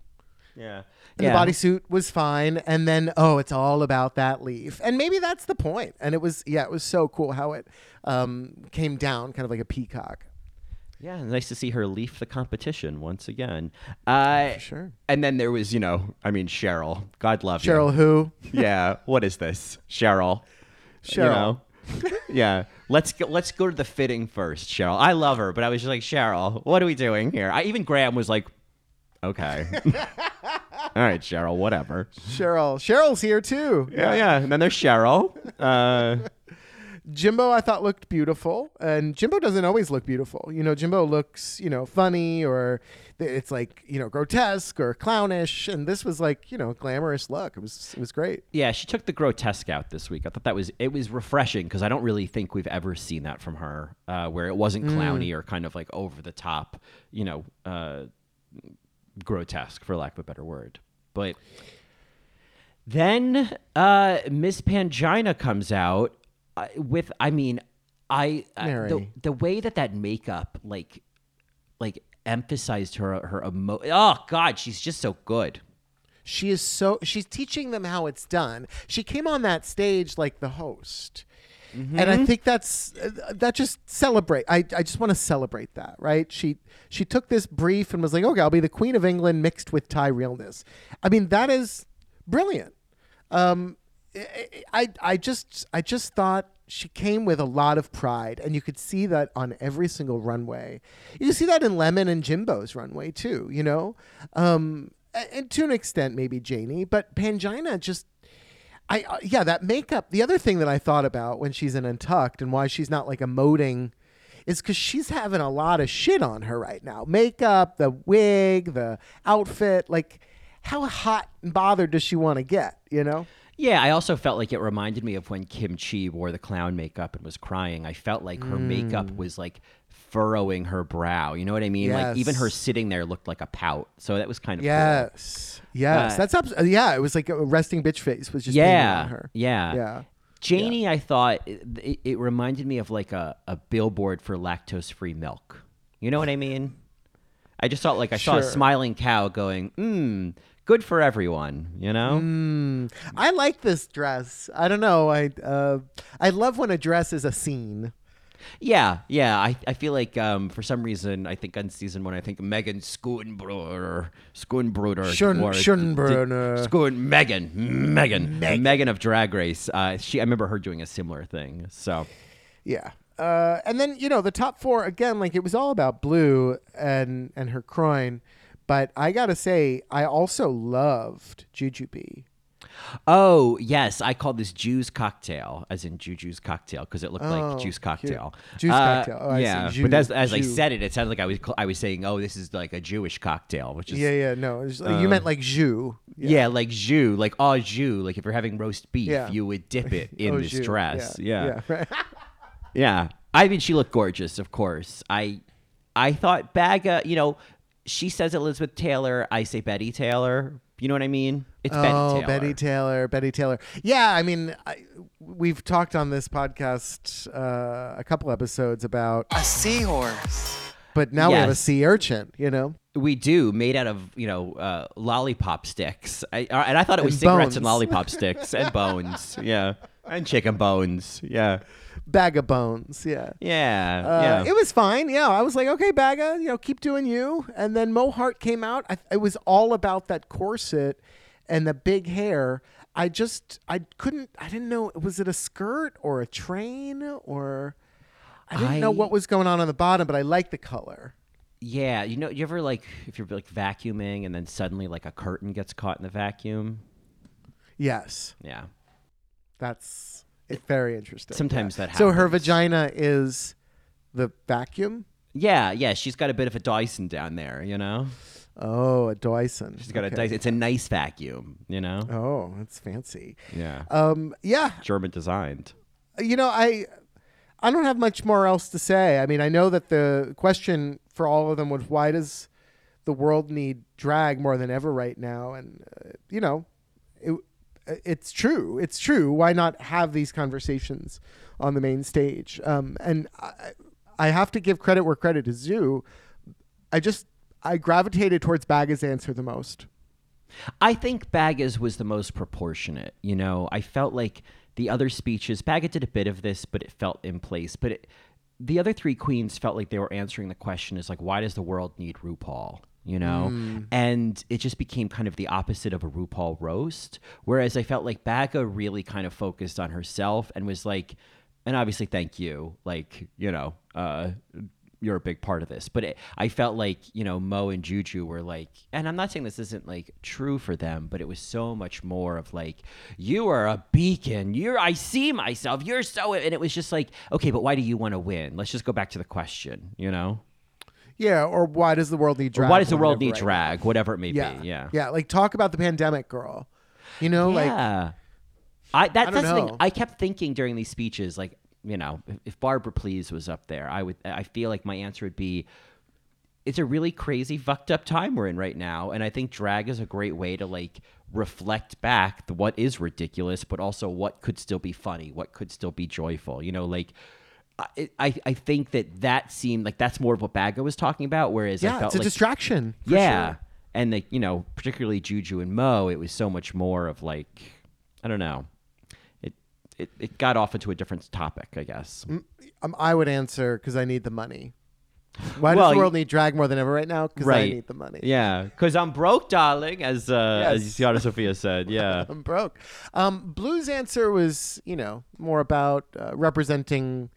yeah, and the bodysuit was fine, and then, oh, it's all about that leaf. And maybe that's the point. And it was, yeah, it was so cool how it um, came down, kind of like a peacock. Yeah, nice to see her leaf the competition once again. Uh, sure. And then there was, you know, I mean, Cheryl. God love you. Cheryl, who? *laughs* yeah, what is this, Cheryl? You Cheryl. know? *laughs* yeah, let's go. Let's go to the fitting first, Cheryl. I love her, but I was just like, Cheryl, what are we doing here? I even Graham was like, okay, *laughs* all right, Cheryl, whatever. Cheryl. Cheryl's here too. Yeah, yeah. And then there's Cheryl. Uh, Jimbo, I thought looked beautiful, and Jimbo doesn't always look beautiful. You know, Jimbo looks, you know, funny or it's like you know grotesque or clownish, and this was like you know glamorous look. It was it was great. yeah, she took the grotesque out this week. I thought that was it was refreshing because I don't really think we've ever seen that from her, uh, where it wasn't clowny or kind of like over the top, you know, uh, grotesque for lack of a better word. But then uh, Miss Pangina comes out uh, with, I mean, I uh, the, the way that that makeup like like emphasized her her emo. Oh God, she's just so good. She is so she's teaching them how it's done. She came on that stage like the host. And I think that's uh, that just celebrate. I, I just want to celebrate that, right? She she took this brief and was like, okay, I'll be the Queen of England mixed with Thai realness. I mean, that is brilliant. Um, I I just I just thought she came with a lot of pride, and you could see that on every single runway. You see that in Lemon and Jimbo's runway too. You know, um, and to an extent maybe Janie, but Pangina just. I uh, yeah, that makeup. The other thing that I thought about when she's in Untucked and why she's not like emoting is because she's having a lot of shit on her right now. Makeup, the wig, the outfit. Like, how hot and bothered does she want to get? You know? Yeah, I also felt like it reminded me of when Kim Chi wore the clown makeup and was crying. I felt like her makeup Mm. was like furrowing her brow. You know what I mean? Like even her sitting there looked like a pout. So that was kind of cool. Yes. Yes. Uh, That's up. Yeah, it was like a resting bitch face was just Yeah, on her. yeah, Yeah. Janie, I thought it, it, reminded me of like a, a billboard for lactose free milk. You know what I mean? I just felt like I saw a smiling cow going, mmm, good for everyone, you know? Mm. I like this dress. I don't know. I uh, I love when a dress is a scene. Yeah, yeah. I, I feel like um, for some reason, I think on season one, I think Megan Schoenbruder, Schoenbruder, Schoen- Schoenbruder. Schoen, Megan, Megan, Megan of Drag Race. Uh, she, I remember her doing a similar thing. So Yeah. Uh, and then you know the top four again, like it was all about Blu and and her croin, but I gotta say I also loved Jujubee. Oh yes, I called this Jew's cocktail, as in Juju's cocktail, because it looked Oh, like juice cocktail. Juice Uh, cocktail. Oh, I see. yeah, Ju- but as, as I said it, it sounded like I was I was saying, oh, this is like a Jewish cocktail, which is Yeah, yeah, no, you meant like jus. yeah, like jus, like au jus, like if you're having roast beef, Yeah. you would dip it *laughs* in Oh, this jus. dress. Yeah, yeah, right. *laughs* Yeah. I mean, she looked gorgeous, of course. I, I thought Baga, you know, she says Elizabeth Taylor, I say Betty Taylor. You know what I mean? It's Betty oh, Taylor. Betty Taylor, Betty Taylor. Yeah, I mean, I, we've talked on this podcast uh, a couple episodes about, A seahorse. but now we have a sea urchin. You know, We do, made out of you know uh, lollipop sticks, I, uh, and I thought it was And cigarettes and lollipop sticks and *laughs* bones, yeah, and chicken bones, yeah, bag of bones. Yeah. yeah, Uh, yeah. It was fine. Yeah, I was like, okay, Baga, you know, keep doing you. And then Mo Heart came out. I, it was all about that corset and the big hair. I just, I couldn't, I didn't know, was it a skirt or a train or I didn't know what was going on on the bottom, but I like the color. yeah, you know, you ever like if you're like vacuuming and then suddenly like a curtain gets caught in the vacuum? Yes, Yeah. that's it's very interesting. Sometimes Yeah. that happens. So her vagina is the vacuum. Yeah, yeah, she's got a bit of a Dyson down there, you know. Oh, a Dyson. She's got a Dyson. It's a nice vacuum, you know. Oh, that's fancy. Yeah, Um, yeah, German designed. you know, I I don't have much more else to say. I mean, I know that the question for all of them was why does the world need drag more than ever right now? And uh, you know, it, it's true. It's true. Why not have these conversations on the main stage? Um, and I, I have to give credit where credit is due. I just I gravitated towards Baga's answer the most. I think Baggins was the most proportionate. You know, I felt like the other speeches, Baggett did a bit of this, but it felt in place. But it, the other three queens felt like they were answering the question is like, why does the world need RuPaul? You know, and it just became kind of the opposite of a RuPaul roast. Whereas I felt like Baga really kind of focused on herself and was like, and obviously, thank you, like you know, uh, you're a big part of this. But it, I felt like you know Mo and Juju were like, and I'm not saying this isn't like true for them, but it was so much more of like, you are a beacon. You're I see myself. You're so, and it was just like, okay, but why do you want to win? Let's just go back to the question. You know, Yeah, or why does the world need or drag? why does the world need right drag? Whatever it may Yeah, be. Yeah. yeah. Like talk about the pandemic, girl. You know, like. I that, I that's the thing. I kept thinking during these speeches, like you know, if, if Barbara Please was up there, I would. I feel like my answer would be, it's a really crazy, fucked up time we're in right now, and I think drag is a great way to like reflect back the what is ridiculous, but also what could still be funny, what could still be joyful. You know, like. I, I I think that that seemed like that's more of what Baga was talking about, whereas I yeah, felt it's a like distraction. for yeah. sure. And the you know, particularly Juju and Mo, it was so much more of like I don't know. It it, it got off into a different topic, I guess. Um, I would answer because I need the money. Why Well, does the world need drag more than ever right now? Because I need the money. Yeah, because I'm broke, darling, as uh, as Yes. Yara Sofia said. Yeah. I'm broke. Um, Blu's answer was, you know, more about uh, representing,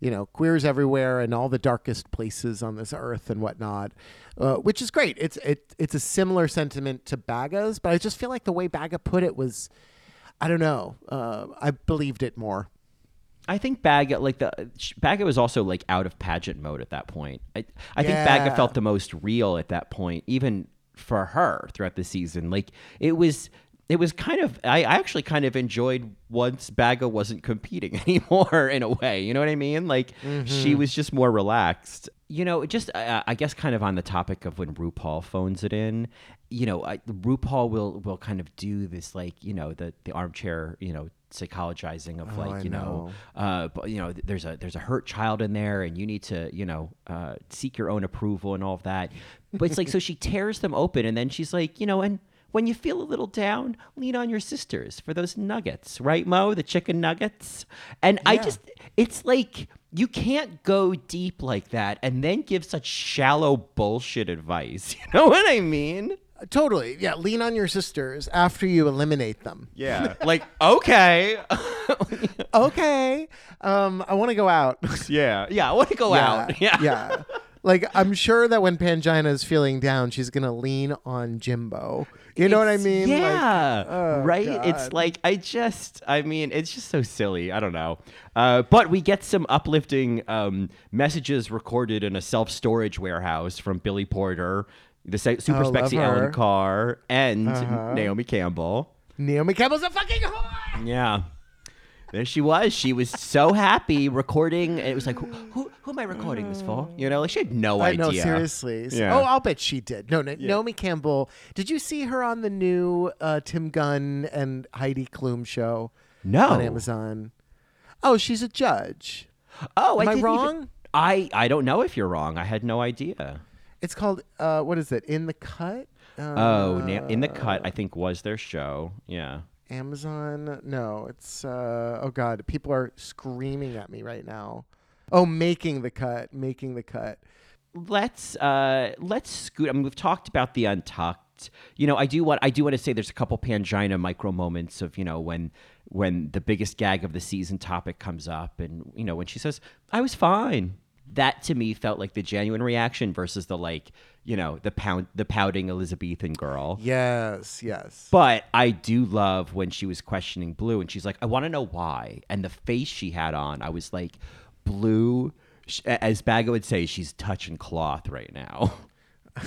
you know, queers everywhere and all the darkest places on this earth and whatnot, uh, which is great. It's it, it's a similar sentiment to Baga's, but I just feel like the way Baga put it was, I don't know, uh, I believed it more. I think Baga like the Baga was also like out of pageant mode at that point. I I think Baga felt the most real at that point, even for her throughout the season. Like it was it was kind of I, I actually kind of enjoyed once Baga wasn't competing *laughs* anymore in a way. You know what I mean? Like she was just more relaxed. You know, just uh, I guess kind of on the topic of when RuPaul phones it in. You know, I, RuPaul will will kind of do this like you know the the armchair you know psychologizing of like I you know, uh, you know, there's a there's a hurt child in there, and you need to you know uh, seek your own approval and all of that. But it's like so she tears them open, and then she's like, you know, and when you feel a little down, lean on your sisters for those nuggets, right, Mo? The chicken nuggets. And I just, it's like you can't go deep like that and then give such shallow bullshit advice. *laughs* You know what I mean? Totally. Yeah. Lean on your sisters after you eliminate them. Yeah. *laughs* like, okay. *laughs* Okay. Um, I want to go out. yeah. Yeah. I want to go out. Yeah. yeah. Like I'm sure that when Pangina is feeling down, she's gonna lean on Jimbo. You know what I mean? Like, Yeah, oh, right. It's like I just, I mean, it's just so silly. I don't know. Uh, but we get some uplifting um, messages recorded in a self storage warehouse from Billy Porter, the se- super Oh, spexy Alan. Carr, and Uh-huh. Naomi Campbell. Naomi Campbell's a fucking whore. Yeah. There she was. She was so happy recording. And it was like, who, who, who am I recording this for? You know, like she had no I idea. know, seriously. Yeah. Oh, I'll bet she did. No, no Naomi Campbell. Did you see her on the new uh, Tim Gunn and Heidi Klum show No. on Amazon? Oh, she's a judge. Oh, Am I didn't even- wrong? I, I don't know if you're wrong. I had no idea. It's called uh, what is it? In the Cut. Uh, Oh, na- in the cut, I think was their show. Yeah. Amazon. No, it's uh, oh god, people are screaming at me right now. Oh, making the cut, making the cut. Let's uh let's scoot. I mean, we've talked about the untucked. You know, I do want I do want to say there's a couple Pangina micro moments of you know when when the biggest gag of the season topic comes up, and you know when she says I was fine. That to me felt like the genuine reaction versus the like you know the pound the pouting Elizabethan girl. Yes, yes. But I do love when she was questioning Blu and she's like, I want to know why. And the face she had on, I was like, Blu, as Baga would say, she's touching cloth right now. *laughs*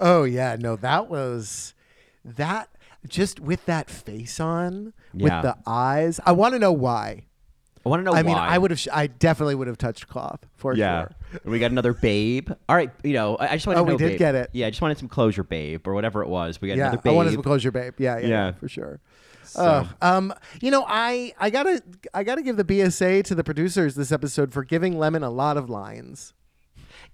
Oh yeah, no, that was that just with that face on, Yeah. with the eyes. I want to know why. I want to know I why. mean, I would have. Sh- I definitely would have touched cloth for Yeah. sure. We got another babe. All right. You know, I I just wanted Oh, to know. we did babe. get it. Yeah. I just wanted some closure, babe, or whatever it was. We got Yeah, another Babe. I wanted some closure, babe. Yeah, yeah, Yeah. for sure. Ugh. um, you know, I I gotta I gotta give the BSA to the producers this episode for giving Lemon a lot of lines.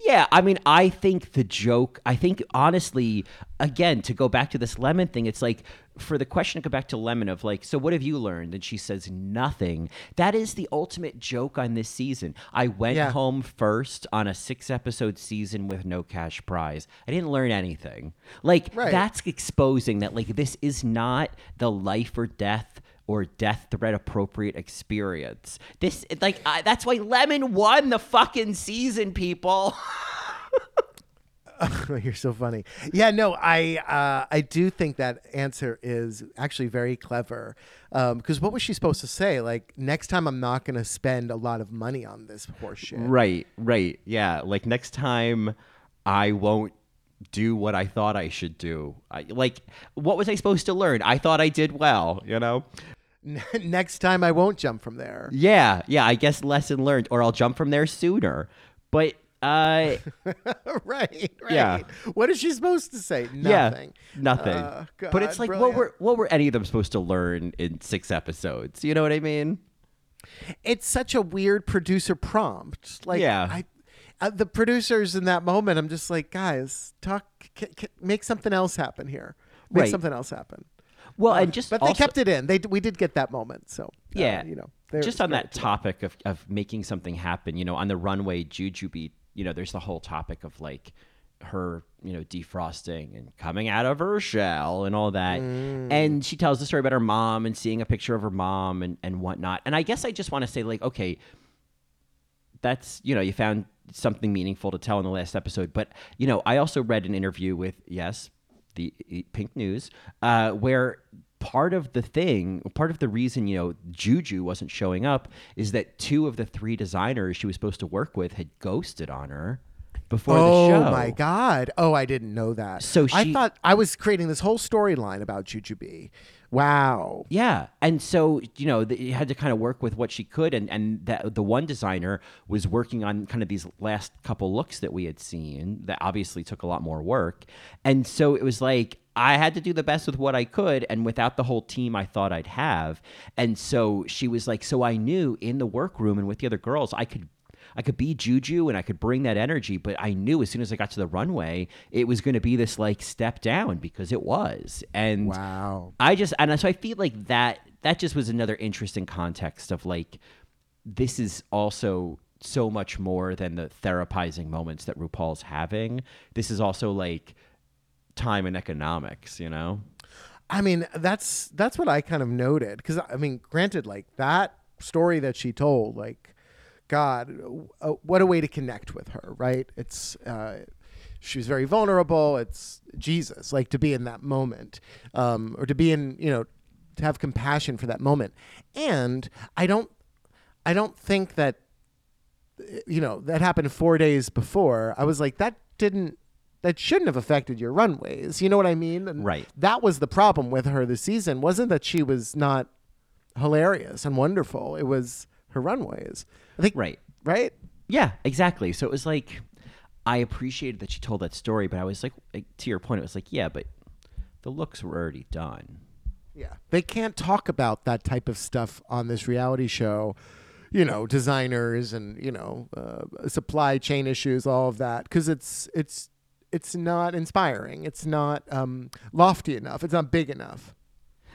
Yeah, I mean, I think the joke, I think honestly, again, to go back to this lemon thing, it's like for the question to go back to lemon of like, so what have you learned? And she says nothing. That is the ultimate joke on this season. I went Yeah. home first on a six episode season with no cash prize. I didn't learn anything. Like, Right. that's exposing that, like, this is not the life or death or death threat appropriate experience. This like I, that's why Lemon won the fucking season, people. *laughs* *laughs* You're so funny. Yeah, no, I uh, I do think that answer is actually very clever. Because what was she supposed to say? Like, next time I'm not going to spend a lot of money on this horse shit. Right, right. Yeah, like next time I won't do what I thought I should do. I, like what was I supposed to learn? I thought I did well, you know? *laughs* next time I won't jump from there. Yeah, yeah, I guess lesson learned or I'll jump from there sooner. But uh *laughs* right, right. Yeah. What is she supposed to say? yeah, Nothing. nothing. Uh, but it's God, like what were what were any of them supposed to learn in 6 episodes? You know what I mean? it's such a weird producer prompt. Like, Yeah. I, uh, the producers in that moment, I'm just like, guys, talk, c- c- make something else happen here. Make Right. something else happen. Well, and just But they kept it in. They we did get that moment. So uh, Yeah. you know. Just on that topic of, of making something happen, you know, on the runway, Jujubee, you know, there's the whole topic of like her, you know, defrosting and coming out of her shell and all that. Mm. And she tells the story about her mom and seeing a picture of her mom and, and whatnot. And I guess I just want to say, like, okay, that's you know you found something meaningful to tell in the last episode but you know i also read an interview with yes the pink news uh, where part of the thing part of the reason you know juju wasn't showing up is that two of the three designers she was supposed to work with had ghosted on her before oh the show Oh my god! Oh, I didn't know that. So I thought I was creating this whole storyline about Jujubee. Wow. Yeah, and so you know, the, you had to kind of work with what she could, and and that the one designer was working on kind of these last couple looks that we had seen that obviously took a lot more work, and so it was like I had to do the best with what I could, and without the whole team I thought I'd have, and so she was like, so I knew in the workroom and with the other girls I could I could be Juju and I could bring that energy, but I knew as soon as I got to the runway, it was going to be this like step down because it was. And Wow. I just and so I feel like that that just was another interesting context of like this is also so much more than the therapizing moments that RuPaul's having. This is also like time and economics, you know? I mean, that's that's what I kind of noted because I mean, granted, like that story that she told, like, God, uh, what a way to connect with her, right? It's uh, she was very vulnerable. It's Jesus, like to be in that moment, um, or to be in, you know, to have compassion for that moment. And I don't, I don't think that you know that happened four days before i was like that didn't that shouldn't have affected your runways you know what i mean and Right. that was the problem with her this season wasn't that she was not hilarious and wonderful it was her runways i think Right. right Yeah, exactly. So it was like I appreciated that she told that story, but I was like, to your point, it was like, yeah, but the looks were already done. Yeah. They can't talk about that type of stuff on this reality show. You know, designers and you know, uh, supply chain issues, all of that, because it's it's it's not inspiring. It's not um, lofty enough. It's not big enough.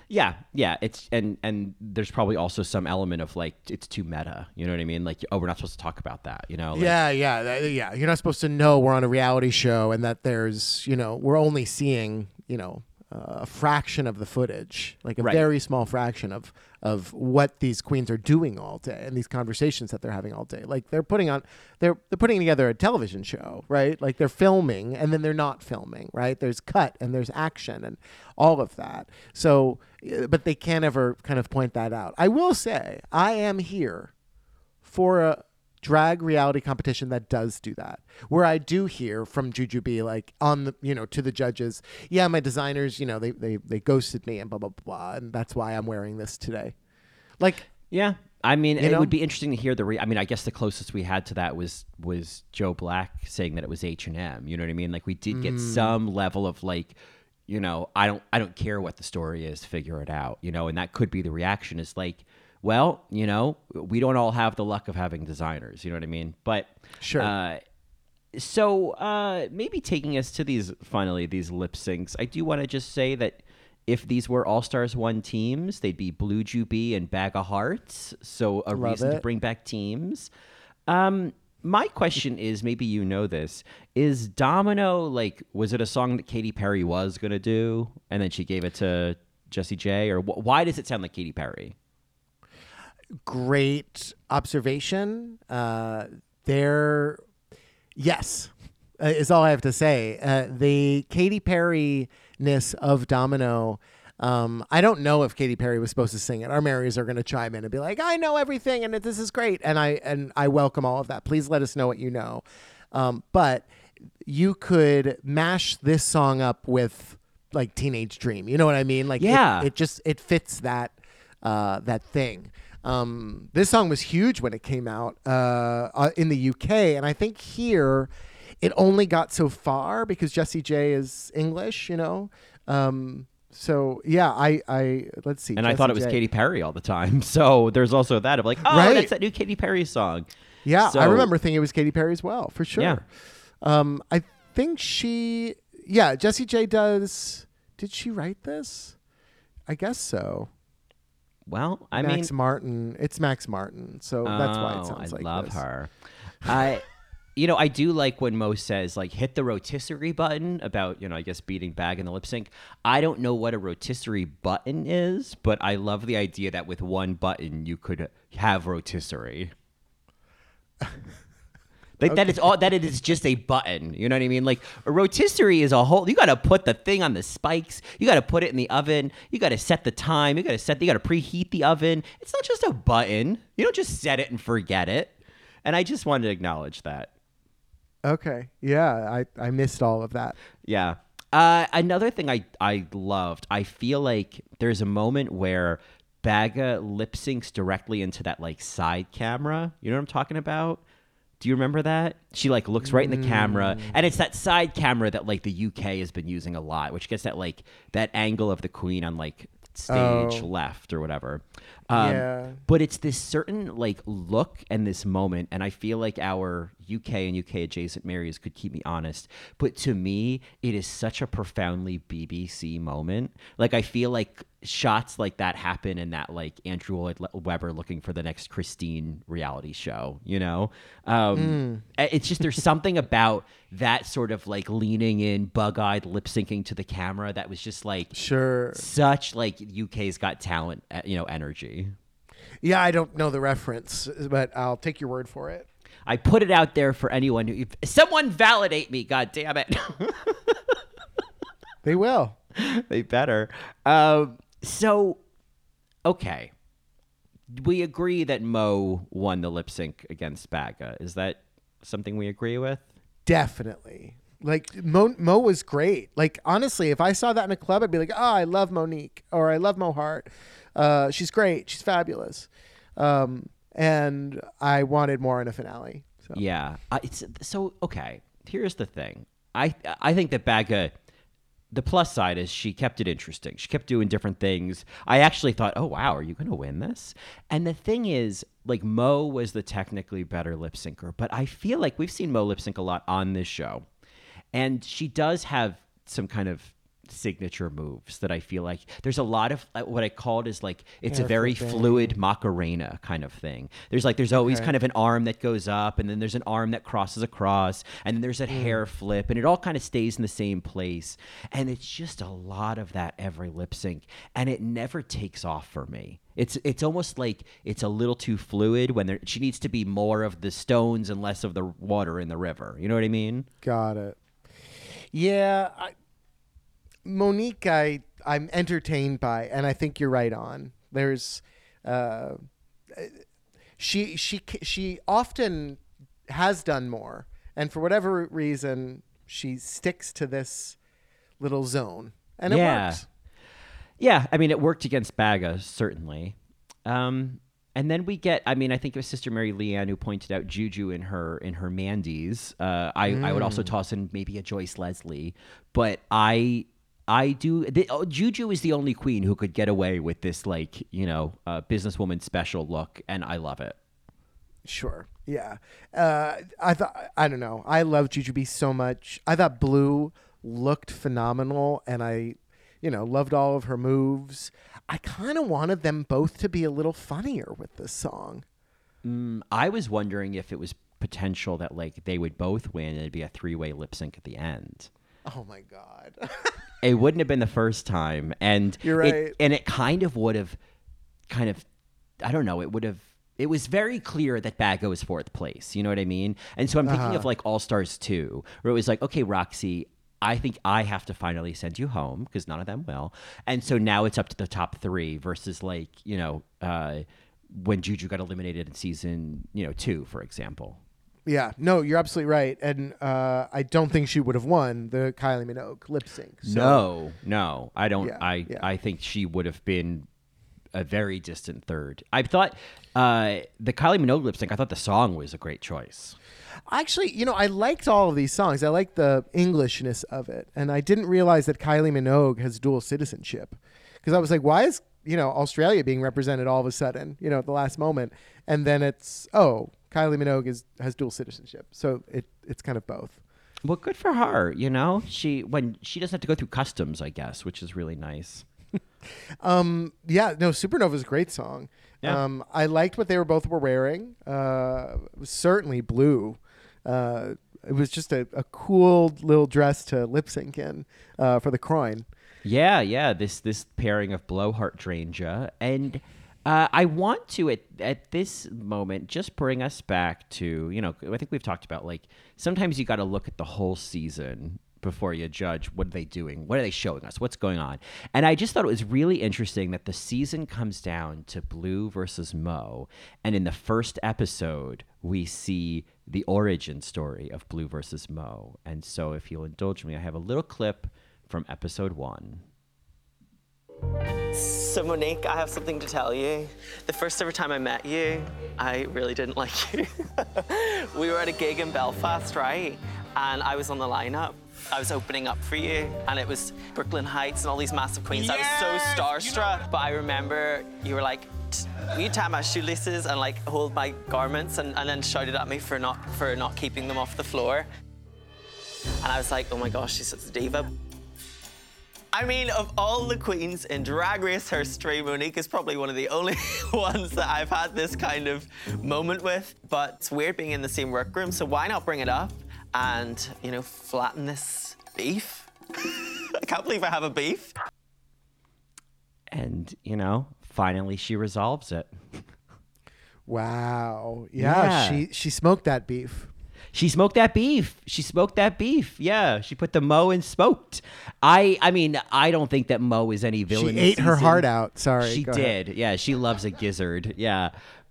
Yeah, yeah. It's and and there's probably also some element of like it's too meta. You know what I mean? Like, oh, we're not supposed to talk about that. You know? Like, yeah, yeah, that- yeah. You're not supposed to know we're on a reality show and that there's you know we're only seeing you know uh, a fraction of the footage, like a Right. very small fraction of of what these queens are doing all day and these conversations that they're having all day. Like they're putting on they're they're putting together a television show, right? Like they're filming and then they're not filming, right? There's cut and there's action and all of that. So, Uh, but they can't ever kind of point that out. I will say, I am here for a drag reality competition that does do that where i do hear from jujubee like on the you know to the judges yeah my designers you know they they, they ghosted me and blah blah blah and that's why i'm wearing this today like Yeah. I mean, it know? would be interesting to hear the. Re- I mean, I guess the closest we had to that was was Joe Black saying that it was H and M. You know what I mean? Like we did get mm. some level of like, you know, I don't I don't care what the story is, figure it out. You know, and that could be the reaction is like, well, you know, we don't all have the luck of having designers. You know what I mean? But Sure. Uh, so uh, maybe taking us to these finally these lip syncs, I do want to just say that if these were All Stars One teams, they'd be Blue Jubee and Bag of Hearts. So a Love reason to bring back teams. Um, my question is, maybe you know this: Is Domino like? Was it a song that Katy Perry was gonna do, and then she gave it to Jessie J, or wh- why does it sound like Katy Perry? great observation uh there yes uh, is all i have to say uh, the Katy Perry ness of domino um, I don't know if Katy Perry was supposed to sing it. Our Marys are going to chime in and be like, "I know everything, and this is great," and I and I welcome all of that. Please let us know what you know. Um, but you could mash this song up with like Teenage Dream. You know what I mean? Like, Yeah. it, just it fits that uh, that thing. Um, this song was huge when it came out uh, uh, in the UK, and I think here it only got so far because Jessie J is English. You know. Um, so yeah, I I let's see. And I thought it was J. Katy Perry all the time. *laughs* So there's also that of like, oh, Right. that's that new Katy Perry song. Yeah, I remember thinking it was Katy Perry as well, for sure. Yeah. Um, I think she, yeah, Jessie J does. Did she write this? I guess so. Well, I Max mean, Max Martin. It's Max Martin, so that's why Oh, it sounds I like love this. her. I, you know, I do like when Mo says like hit the rotisserie button about you know I guess beating Bag in the lip sync. I don't know what a rotisserie button is, but I love the idea that with one button you could have rotisserie. *laughs* Like that is all that it is just a button. You know what I mean? Like a rotisserie is a whole. You got to put the thing on the spikes. You got to put it in the oven. You got to set the time. You got to set. You got to preheat the oven. It's not just a button. You don't just set it and forget it. And I just wanted to acknowledge that. Okay, yeah, I I missed all of that. Yeah. Uh, another thing I I loved. I feel like there's a moment where Baga lip syncs directly into that like side camera. You know what I'm talking about? Do you remember that? She like looks right in the camera, and it's that side camera that like the UK has been using a lot, which gets that like that angle of the queen on like stage Oh. left or whatever. Um, Yeah. But it's this certain like look and this moment, and I feel like our UK and UK adjacent Marys could keep me honest. But to me, it is such a profoundly BBC moment. Like I feel like shots like that happen in that like Andrew Lloyd Webber looking for the next Christine reality show. You know, um, it's just there's something about that sort of like leaning in, bug-eyed lip syncing to the camera that was just like Sure. such like UK's Got Talent, uh, you know, energy. Yeah, I don't know the reference, but I'll take your word for it. I put it out there for anyone who, if someone validate me, god damn it. They will. *laughs* they better. Um, so, okay. We agree that Mo won the lip sync against Baga. Is that something we agree with? Definitely. Like Mo, Mo was great. Like honestly, if I saw that in a club, I'd be like, "Oh, I love Monique," or "I love Mo Heart. Uh, she's great. She's fabulous." Um, and I wanted more in a finale. So. Yeah. Uh, it's so okay. Here's the thing. I I think that Baga the plus side is she kept it interesting. She kept doing different things. I actually thought, "Oh wow, are you going to win this?" And the thing is, like Mo was the technically better lip syncer, but I feel like we've seen Mo lip sync a lot on this show. And she does have some kind of signature moves that I feel like there's a lot of uh, what I called is like it's a very flipping. fluid Macarena kind of thing. There's like there's always kind of an arm that goes up and then there's an arm that crosses across and then there's a hair flip and it all kind of stays in the same place and it's just a lot of that every lip sync and it never takes off for me. It's it's almost like it's a little too fluid when there she needs to be more of the stones and less of the water in the river. You know what I mean? Got it. Yeah, I, Monique, I I'm entertained by, and I think you're right on. There's, uh, she she she often has done more, and for whatever reason, she sticks to this little zone, and it Yeah. works. Yeah, I mean, it worked against Baga certainly. Um, and then we get, I mean, I think it was Sister Mary Leanne who pointed out Juju in her in her Mandee's. Uh, I I would also toss in maybe a Joyce Leslie, but I I do. The, oh, Juju is the only queen who could get away with this, like you know, uh, businesswoman special look, and I love it. Sure. Yeah. Uh, I thought I don't know. I love Jujubee so much. I thought Blu looked phenomenal, and I, you know, loved all of her moves. I kind of wanted them both to be a little funnier with this song. Mm, I was wondering if it was potential that like they would both win and it'd be a three way lip sync at the end. Oh my god. *laughs* it wouldn't have been the first time and You're it- right. and it kind of would have kind of i don't know it would have it was very clear that Baga was fourth place. You know what I mean? And so I'm thinking Uh-huh. of like All Stars 2, where it was like, okay, Roxy, I think I have to finally send you home because none of them will. And so now it's up to the top three versus like, you know, uh, when Juju got eliminated in season, you know, two, for example. yeah. No, you're absolutely right, and uh, I don't think she would have won the Kylie Minogue lip sync. So, no, no, I don't. Yeah, I yeah. I think she would have been a very distant third. I thought uh, the Kylie Minogue lip sync. I thought the song was a great choice. Actually, you know, I liked all of these songs. I liked the Englishness of it, and I didn't realize that Kylie Minogue has dual citizenship. Because I was like, why is you know Australia being represented all of a sudden? You know, at the last moment, and then it's oh, Kylie Minogue is has dual citizenship. So it it's kind of both. Well, good for her. You know, she when she doesn't have to go through customs, I guess, which is really nice. *laughs* Yeah, no, Supernova's a great song. Yeah. Um, I liked what they were both were wearing. Uh, certainly blue. Uh, it was just a, a cool little dress to lip sync in uh, for the croin. Yeah, yeah. This this pairing of blowheart Dranger and. Uh, I want to at at this moment just bring us back to you know I think we've talked about like sometimes you got to look at the whole season before you judge what are they doing what are they showing us what's going on and I just thought it was really interesting that the season comes down to Blu versus Mo and in the first episode we see the origin story of Blu versus Mo and so if you'll indulge me I have a little clip from episode one. So Monique, I have something to tell you. The first ever time I met you, I really didn't *laughs* like you. *laughs* we were at a gig in Belfast, right? And I was on the lineup. I was opening up for you, and it was Brooke Lynn Hytes and all these massive queens. I was so starstruck. But I remember you were like, "T- "Will you tie my shoelaces and like hold my garments?" And, and then shouted at me for not for not keeping them off the floor. And I was like, "Oh my gosh, she's such a diva." I mean, of all the queens in Drag Race history, Monique is probably one of the only *laughs* ones that I've had this kind of moment with. But it's weird being in the same workroom, so why not bring it up and, you know, flatten this beef? *laughs* I can't believe I have a beef. and you know finally she resolves it Wow. Yeah, Yeah. she she smoked that beef. she smoked that beef she smoked that beef yeah she put the mo and smoked i i mean i don't think that mo is any villain She ate her heart out. Sorry. she go ahead. did yeah she loves a gizzard yeah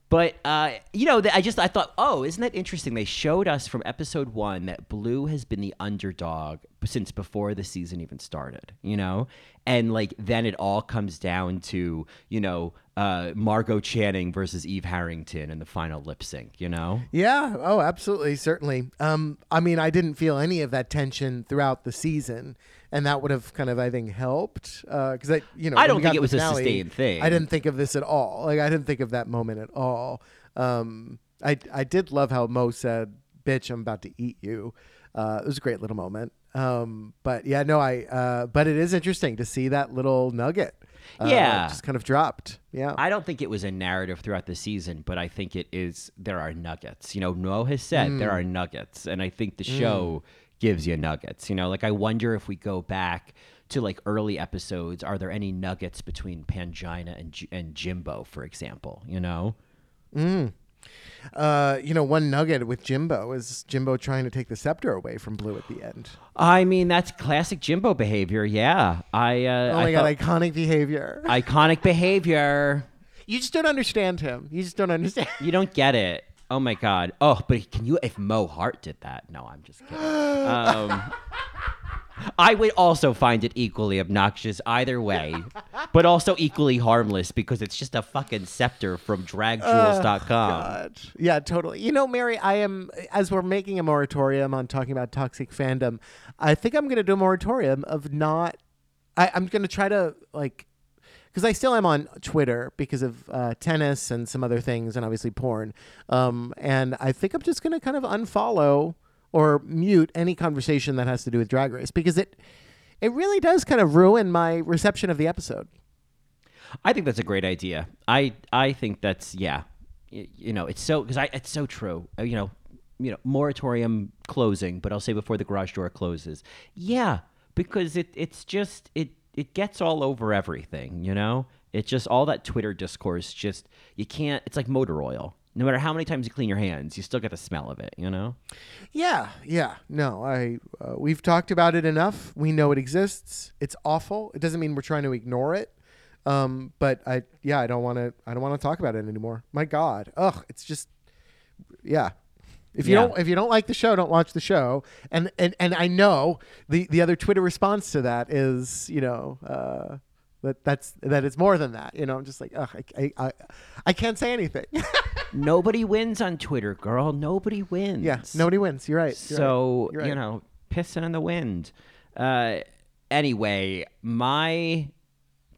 but uh, you know, I just I thought, oh, isn't that interesting? They showed us from episode one that Blu has been the underdog since before the season even started. You know, and like then it all comes down to you know uh, Margot Channing versus Eve Harrington in the final lip sync. You know, Yeah. Oh, absolutely. Certainly. Um, I mean, I didn't feel any of that tension throughout the season, and that would have kind of, I think, helped. Because I, you know, I don't think it was the a sustained thing. I didn't think of this at all. Like, I didn't think of that moment at all. Um, I, I did love how Mo said, "Bitch, I'm about to eat you." Uh, it was a great little moment. Um, but yeah, no, I. Uh, but it is interesting to see that little nugget. Uh, Yeah. just kind of dropped. Yeah. I don't think it was a narrative throughout the season, but I think it is. There are nuggets. You know, Mo has said there are nuggets, and I think the show gives you nuggets. You know, like I wonder if we go back to like early episodes, are there any nuggets between Pangina and and Jimbo, for example? You know, Uh, you know, one nugget with Jimbo is Jimbo trying to take the scepter away from Blu at the end. I mean that's classic Jimbo behavior. Yeah, I. Uh, Oh I my god, thought- iconic behavior. iconic behavior. You just don't understand him. You just don't understand. You don't get it. Oh my god. Oh, but can you? If Mo Heart did that, no, I'm just kidding. *gasps* Um, I would also find it equally obnoxious either way, but also equally harmless because it's just a fucking scepter from DragJewels.com. God. Yeah, totally. You know, Mary, I am as we're making a moratorium on talking about toxic fandom. I think I'm going to do a moratorium of not. I, I'm going to try to like because I still am on Twitter because of uh, tennis and some other things, and obviously porn. Um, and I think I'm just going to kind of unfollow or mute any conversation that has to do with Drag Race because it it really does kind of ruin my reception of the episode. I think that's a great idea. I I think that's yeah. Y- You know, it's so because I it's so true. Uh, You know, you know, moratorium closing, but I'll say before the garage door closes. Yeah, because it it's just it it gets all over everything. You know, it's just all that Twitter discourse. Just you can't. It's like motor oil. No matter how many times you clean your hands, you still get the smell of it. You know. Yeah, yeah. No, I uh, we've talked about it enough. We know it exists. It's awful. It doesn't mean we're trying to ignore it. Um, but I yeah, I don't want to I don't want to talk about it anymore. My god. Ugh, it's just yeah. If you Yeah. don't if you don't like the show, don't watch the show. And and and I know the the other Twitter response to that is, you know, uh that that's that it's more than that. You know, I'm just like, ugh, I I, I, I can't say anything. *laughs* Nobody wins on Twitter, girl. Nobody wins. yeah, nobody wins. You're right. You're right. so You're right. you know pissing in the wind uh anyway my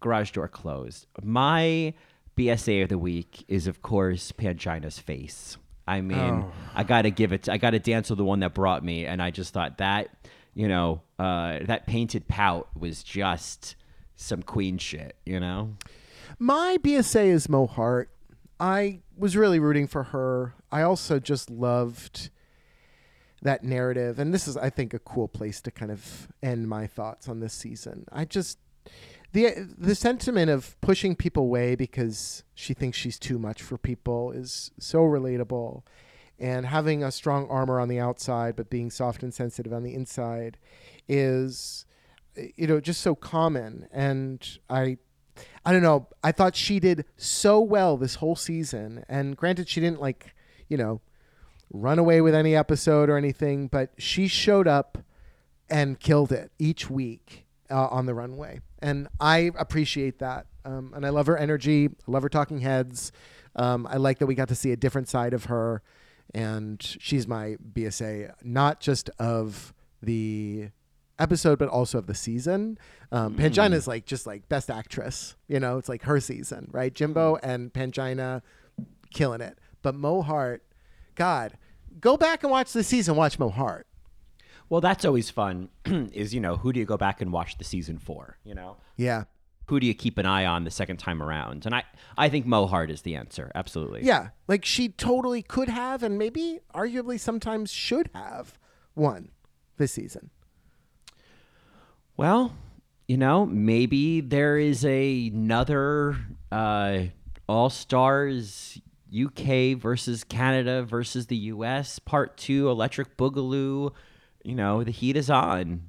garage door closed my bsa of the week is of course pangina's face i mean Oh. i gotta give it i gotta dance with the one that brought me and i just thought that you know uh that painted pout was just some queen shit, you know? My BSA is Mo Heart. I was really rooting for her. I also just loved that narrative. And this is, I think, a cool place to kind of end my thoughts on this season. I just the the sentiment of pushing people away because she thinks she's too much for people is so relatable. And having a strong armor on the outside but being soft and sensitive on the inside is you know just so common and I I don't know. I thought she did so well this whole season. And granted, she didn't like, you know, run away with any episode or anything, but she showed up and killed it each week uh, on the runway. And I appreciate that. Um, and I love her energy. I love her talking heads. Um, I like that we got to see a different side of her. And she's my BSA, not just of the episode, but also of the season. Um, Pangina is like just like best actress. You know, it's like her season, right? Jimbo and Pangina killing it. But Mo Heart, God, go back and watch the season. Watch Mo Heart. Well, that's always fun. *clears throat* is you know who do you go back and watch the season for? You know, Yeah. who do you keep an eye on the second time around? And I I think Mo Heart is the answer. Absolutely. Yeah. Like she totally could have and maybe arguably sometimes should have won this season. Well, you know, maybe there is a, another uh, All Stars UK versus Canada versus the US part two, Electric Boogaloo. You know, the heat is on.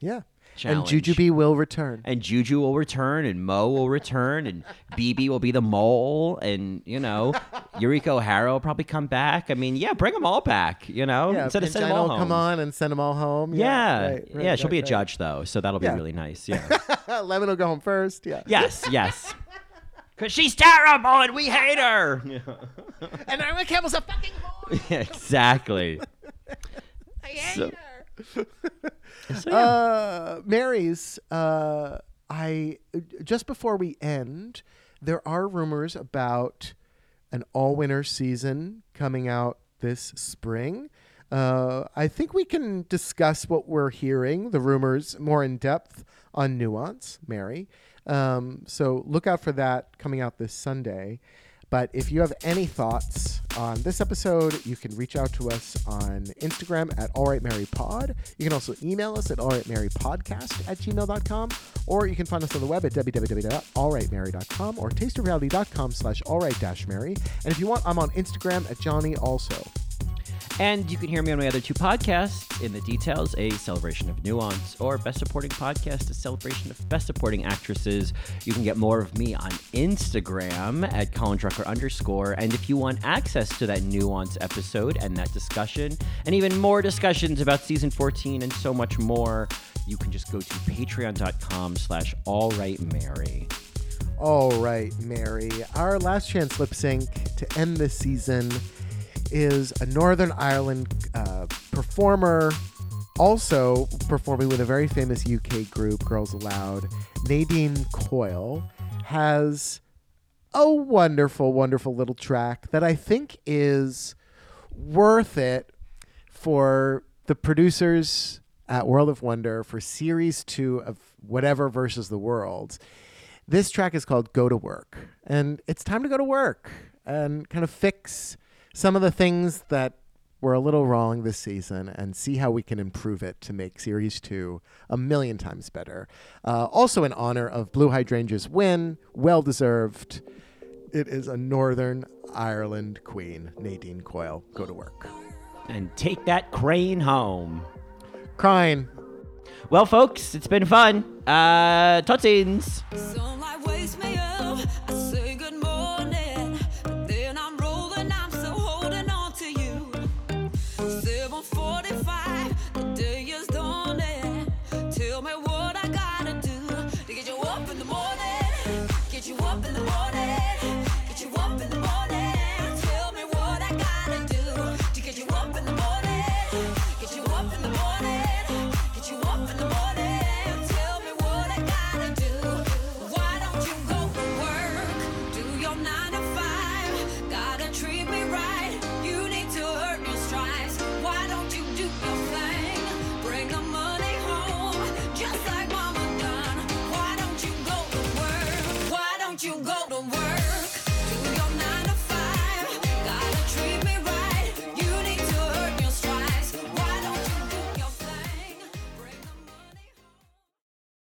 Yeah. Challenge. And Jujubee will return. And Juju will return, and Mo will return, and *laughs* BB will be the mole, and you know, *laughs* Eureka O'Hara will probably come back. I mean, yeah, bring them all back. You know, yeah, instead of sending them all home. come on and send them all home. Yeah, right, right, yeah, she'll right, be a judge though, so that'll be Yeah. really nice. *laughs* Yeah. Lemon will go home first. Yeah. yes, yes. Cause she's terrible and we hate her. And Irma Campbell's a fucking whore. exactly. I hate So- her. So, yeah. Uh, Mary's. Uh, I just before we end, there are rumors about an all-winter season coming out this spring. Uh, I think we can discuss what we're hearing, the rumors, more in depth on nuance, Mary. Um, so look out for that coming out this Sunday. But if you have any thoughts on this episode, you can reach out to us on Instagram at allrightmarypod. You can also email us at allrightmarypodcast at gmail.com, or you can find us on the web at www.allrightmary.com or tasteofreality.com slash allright-mary. And if you want, I'm on Instagram at Johnny also. And you can hear me on my other two podcasts, In the Details, a celebration of nuance, or Best Supporting Podcast, a celebration of Best Supporting Actresses. You can get more of me on Instagram at Colin Drucker underscore. And if you want access to that nuance episode and that discussion, and even more discussions about season 14 and so much more, you can just go to patreon.com slash all right Mary. All right, Mary. Our last chance lip sync to end this season is a Northern Ireland uh, performer, also performing with a very famous UK group, Girls Aloud. Nadine Coyle has a wonderful, wonderful little track that I think is worth it for the producers at World of Wonder for series two of whatever versus the world. This track is called Go to Work. And it's time to go to work and kind of fix some of the things that were a little wrong this season and see how we can improve it to make series two a million times better. Uh, also, in honor of Blu Hydrangea's win, well deserved. It is a Northern Ireland queen, Nadine Coyle. Go to work. And take that crane home. Crying. Well, folks, it's been fun. Uh, Totsins. So my way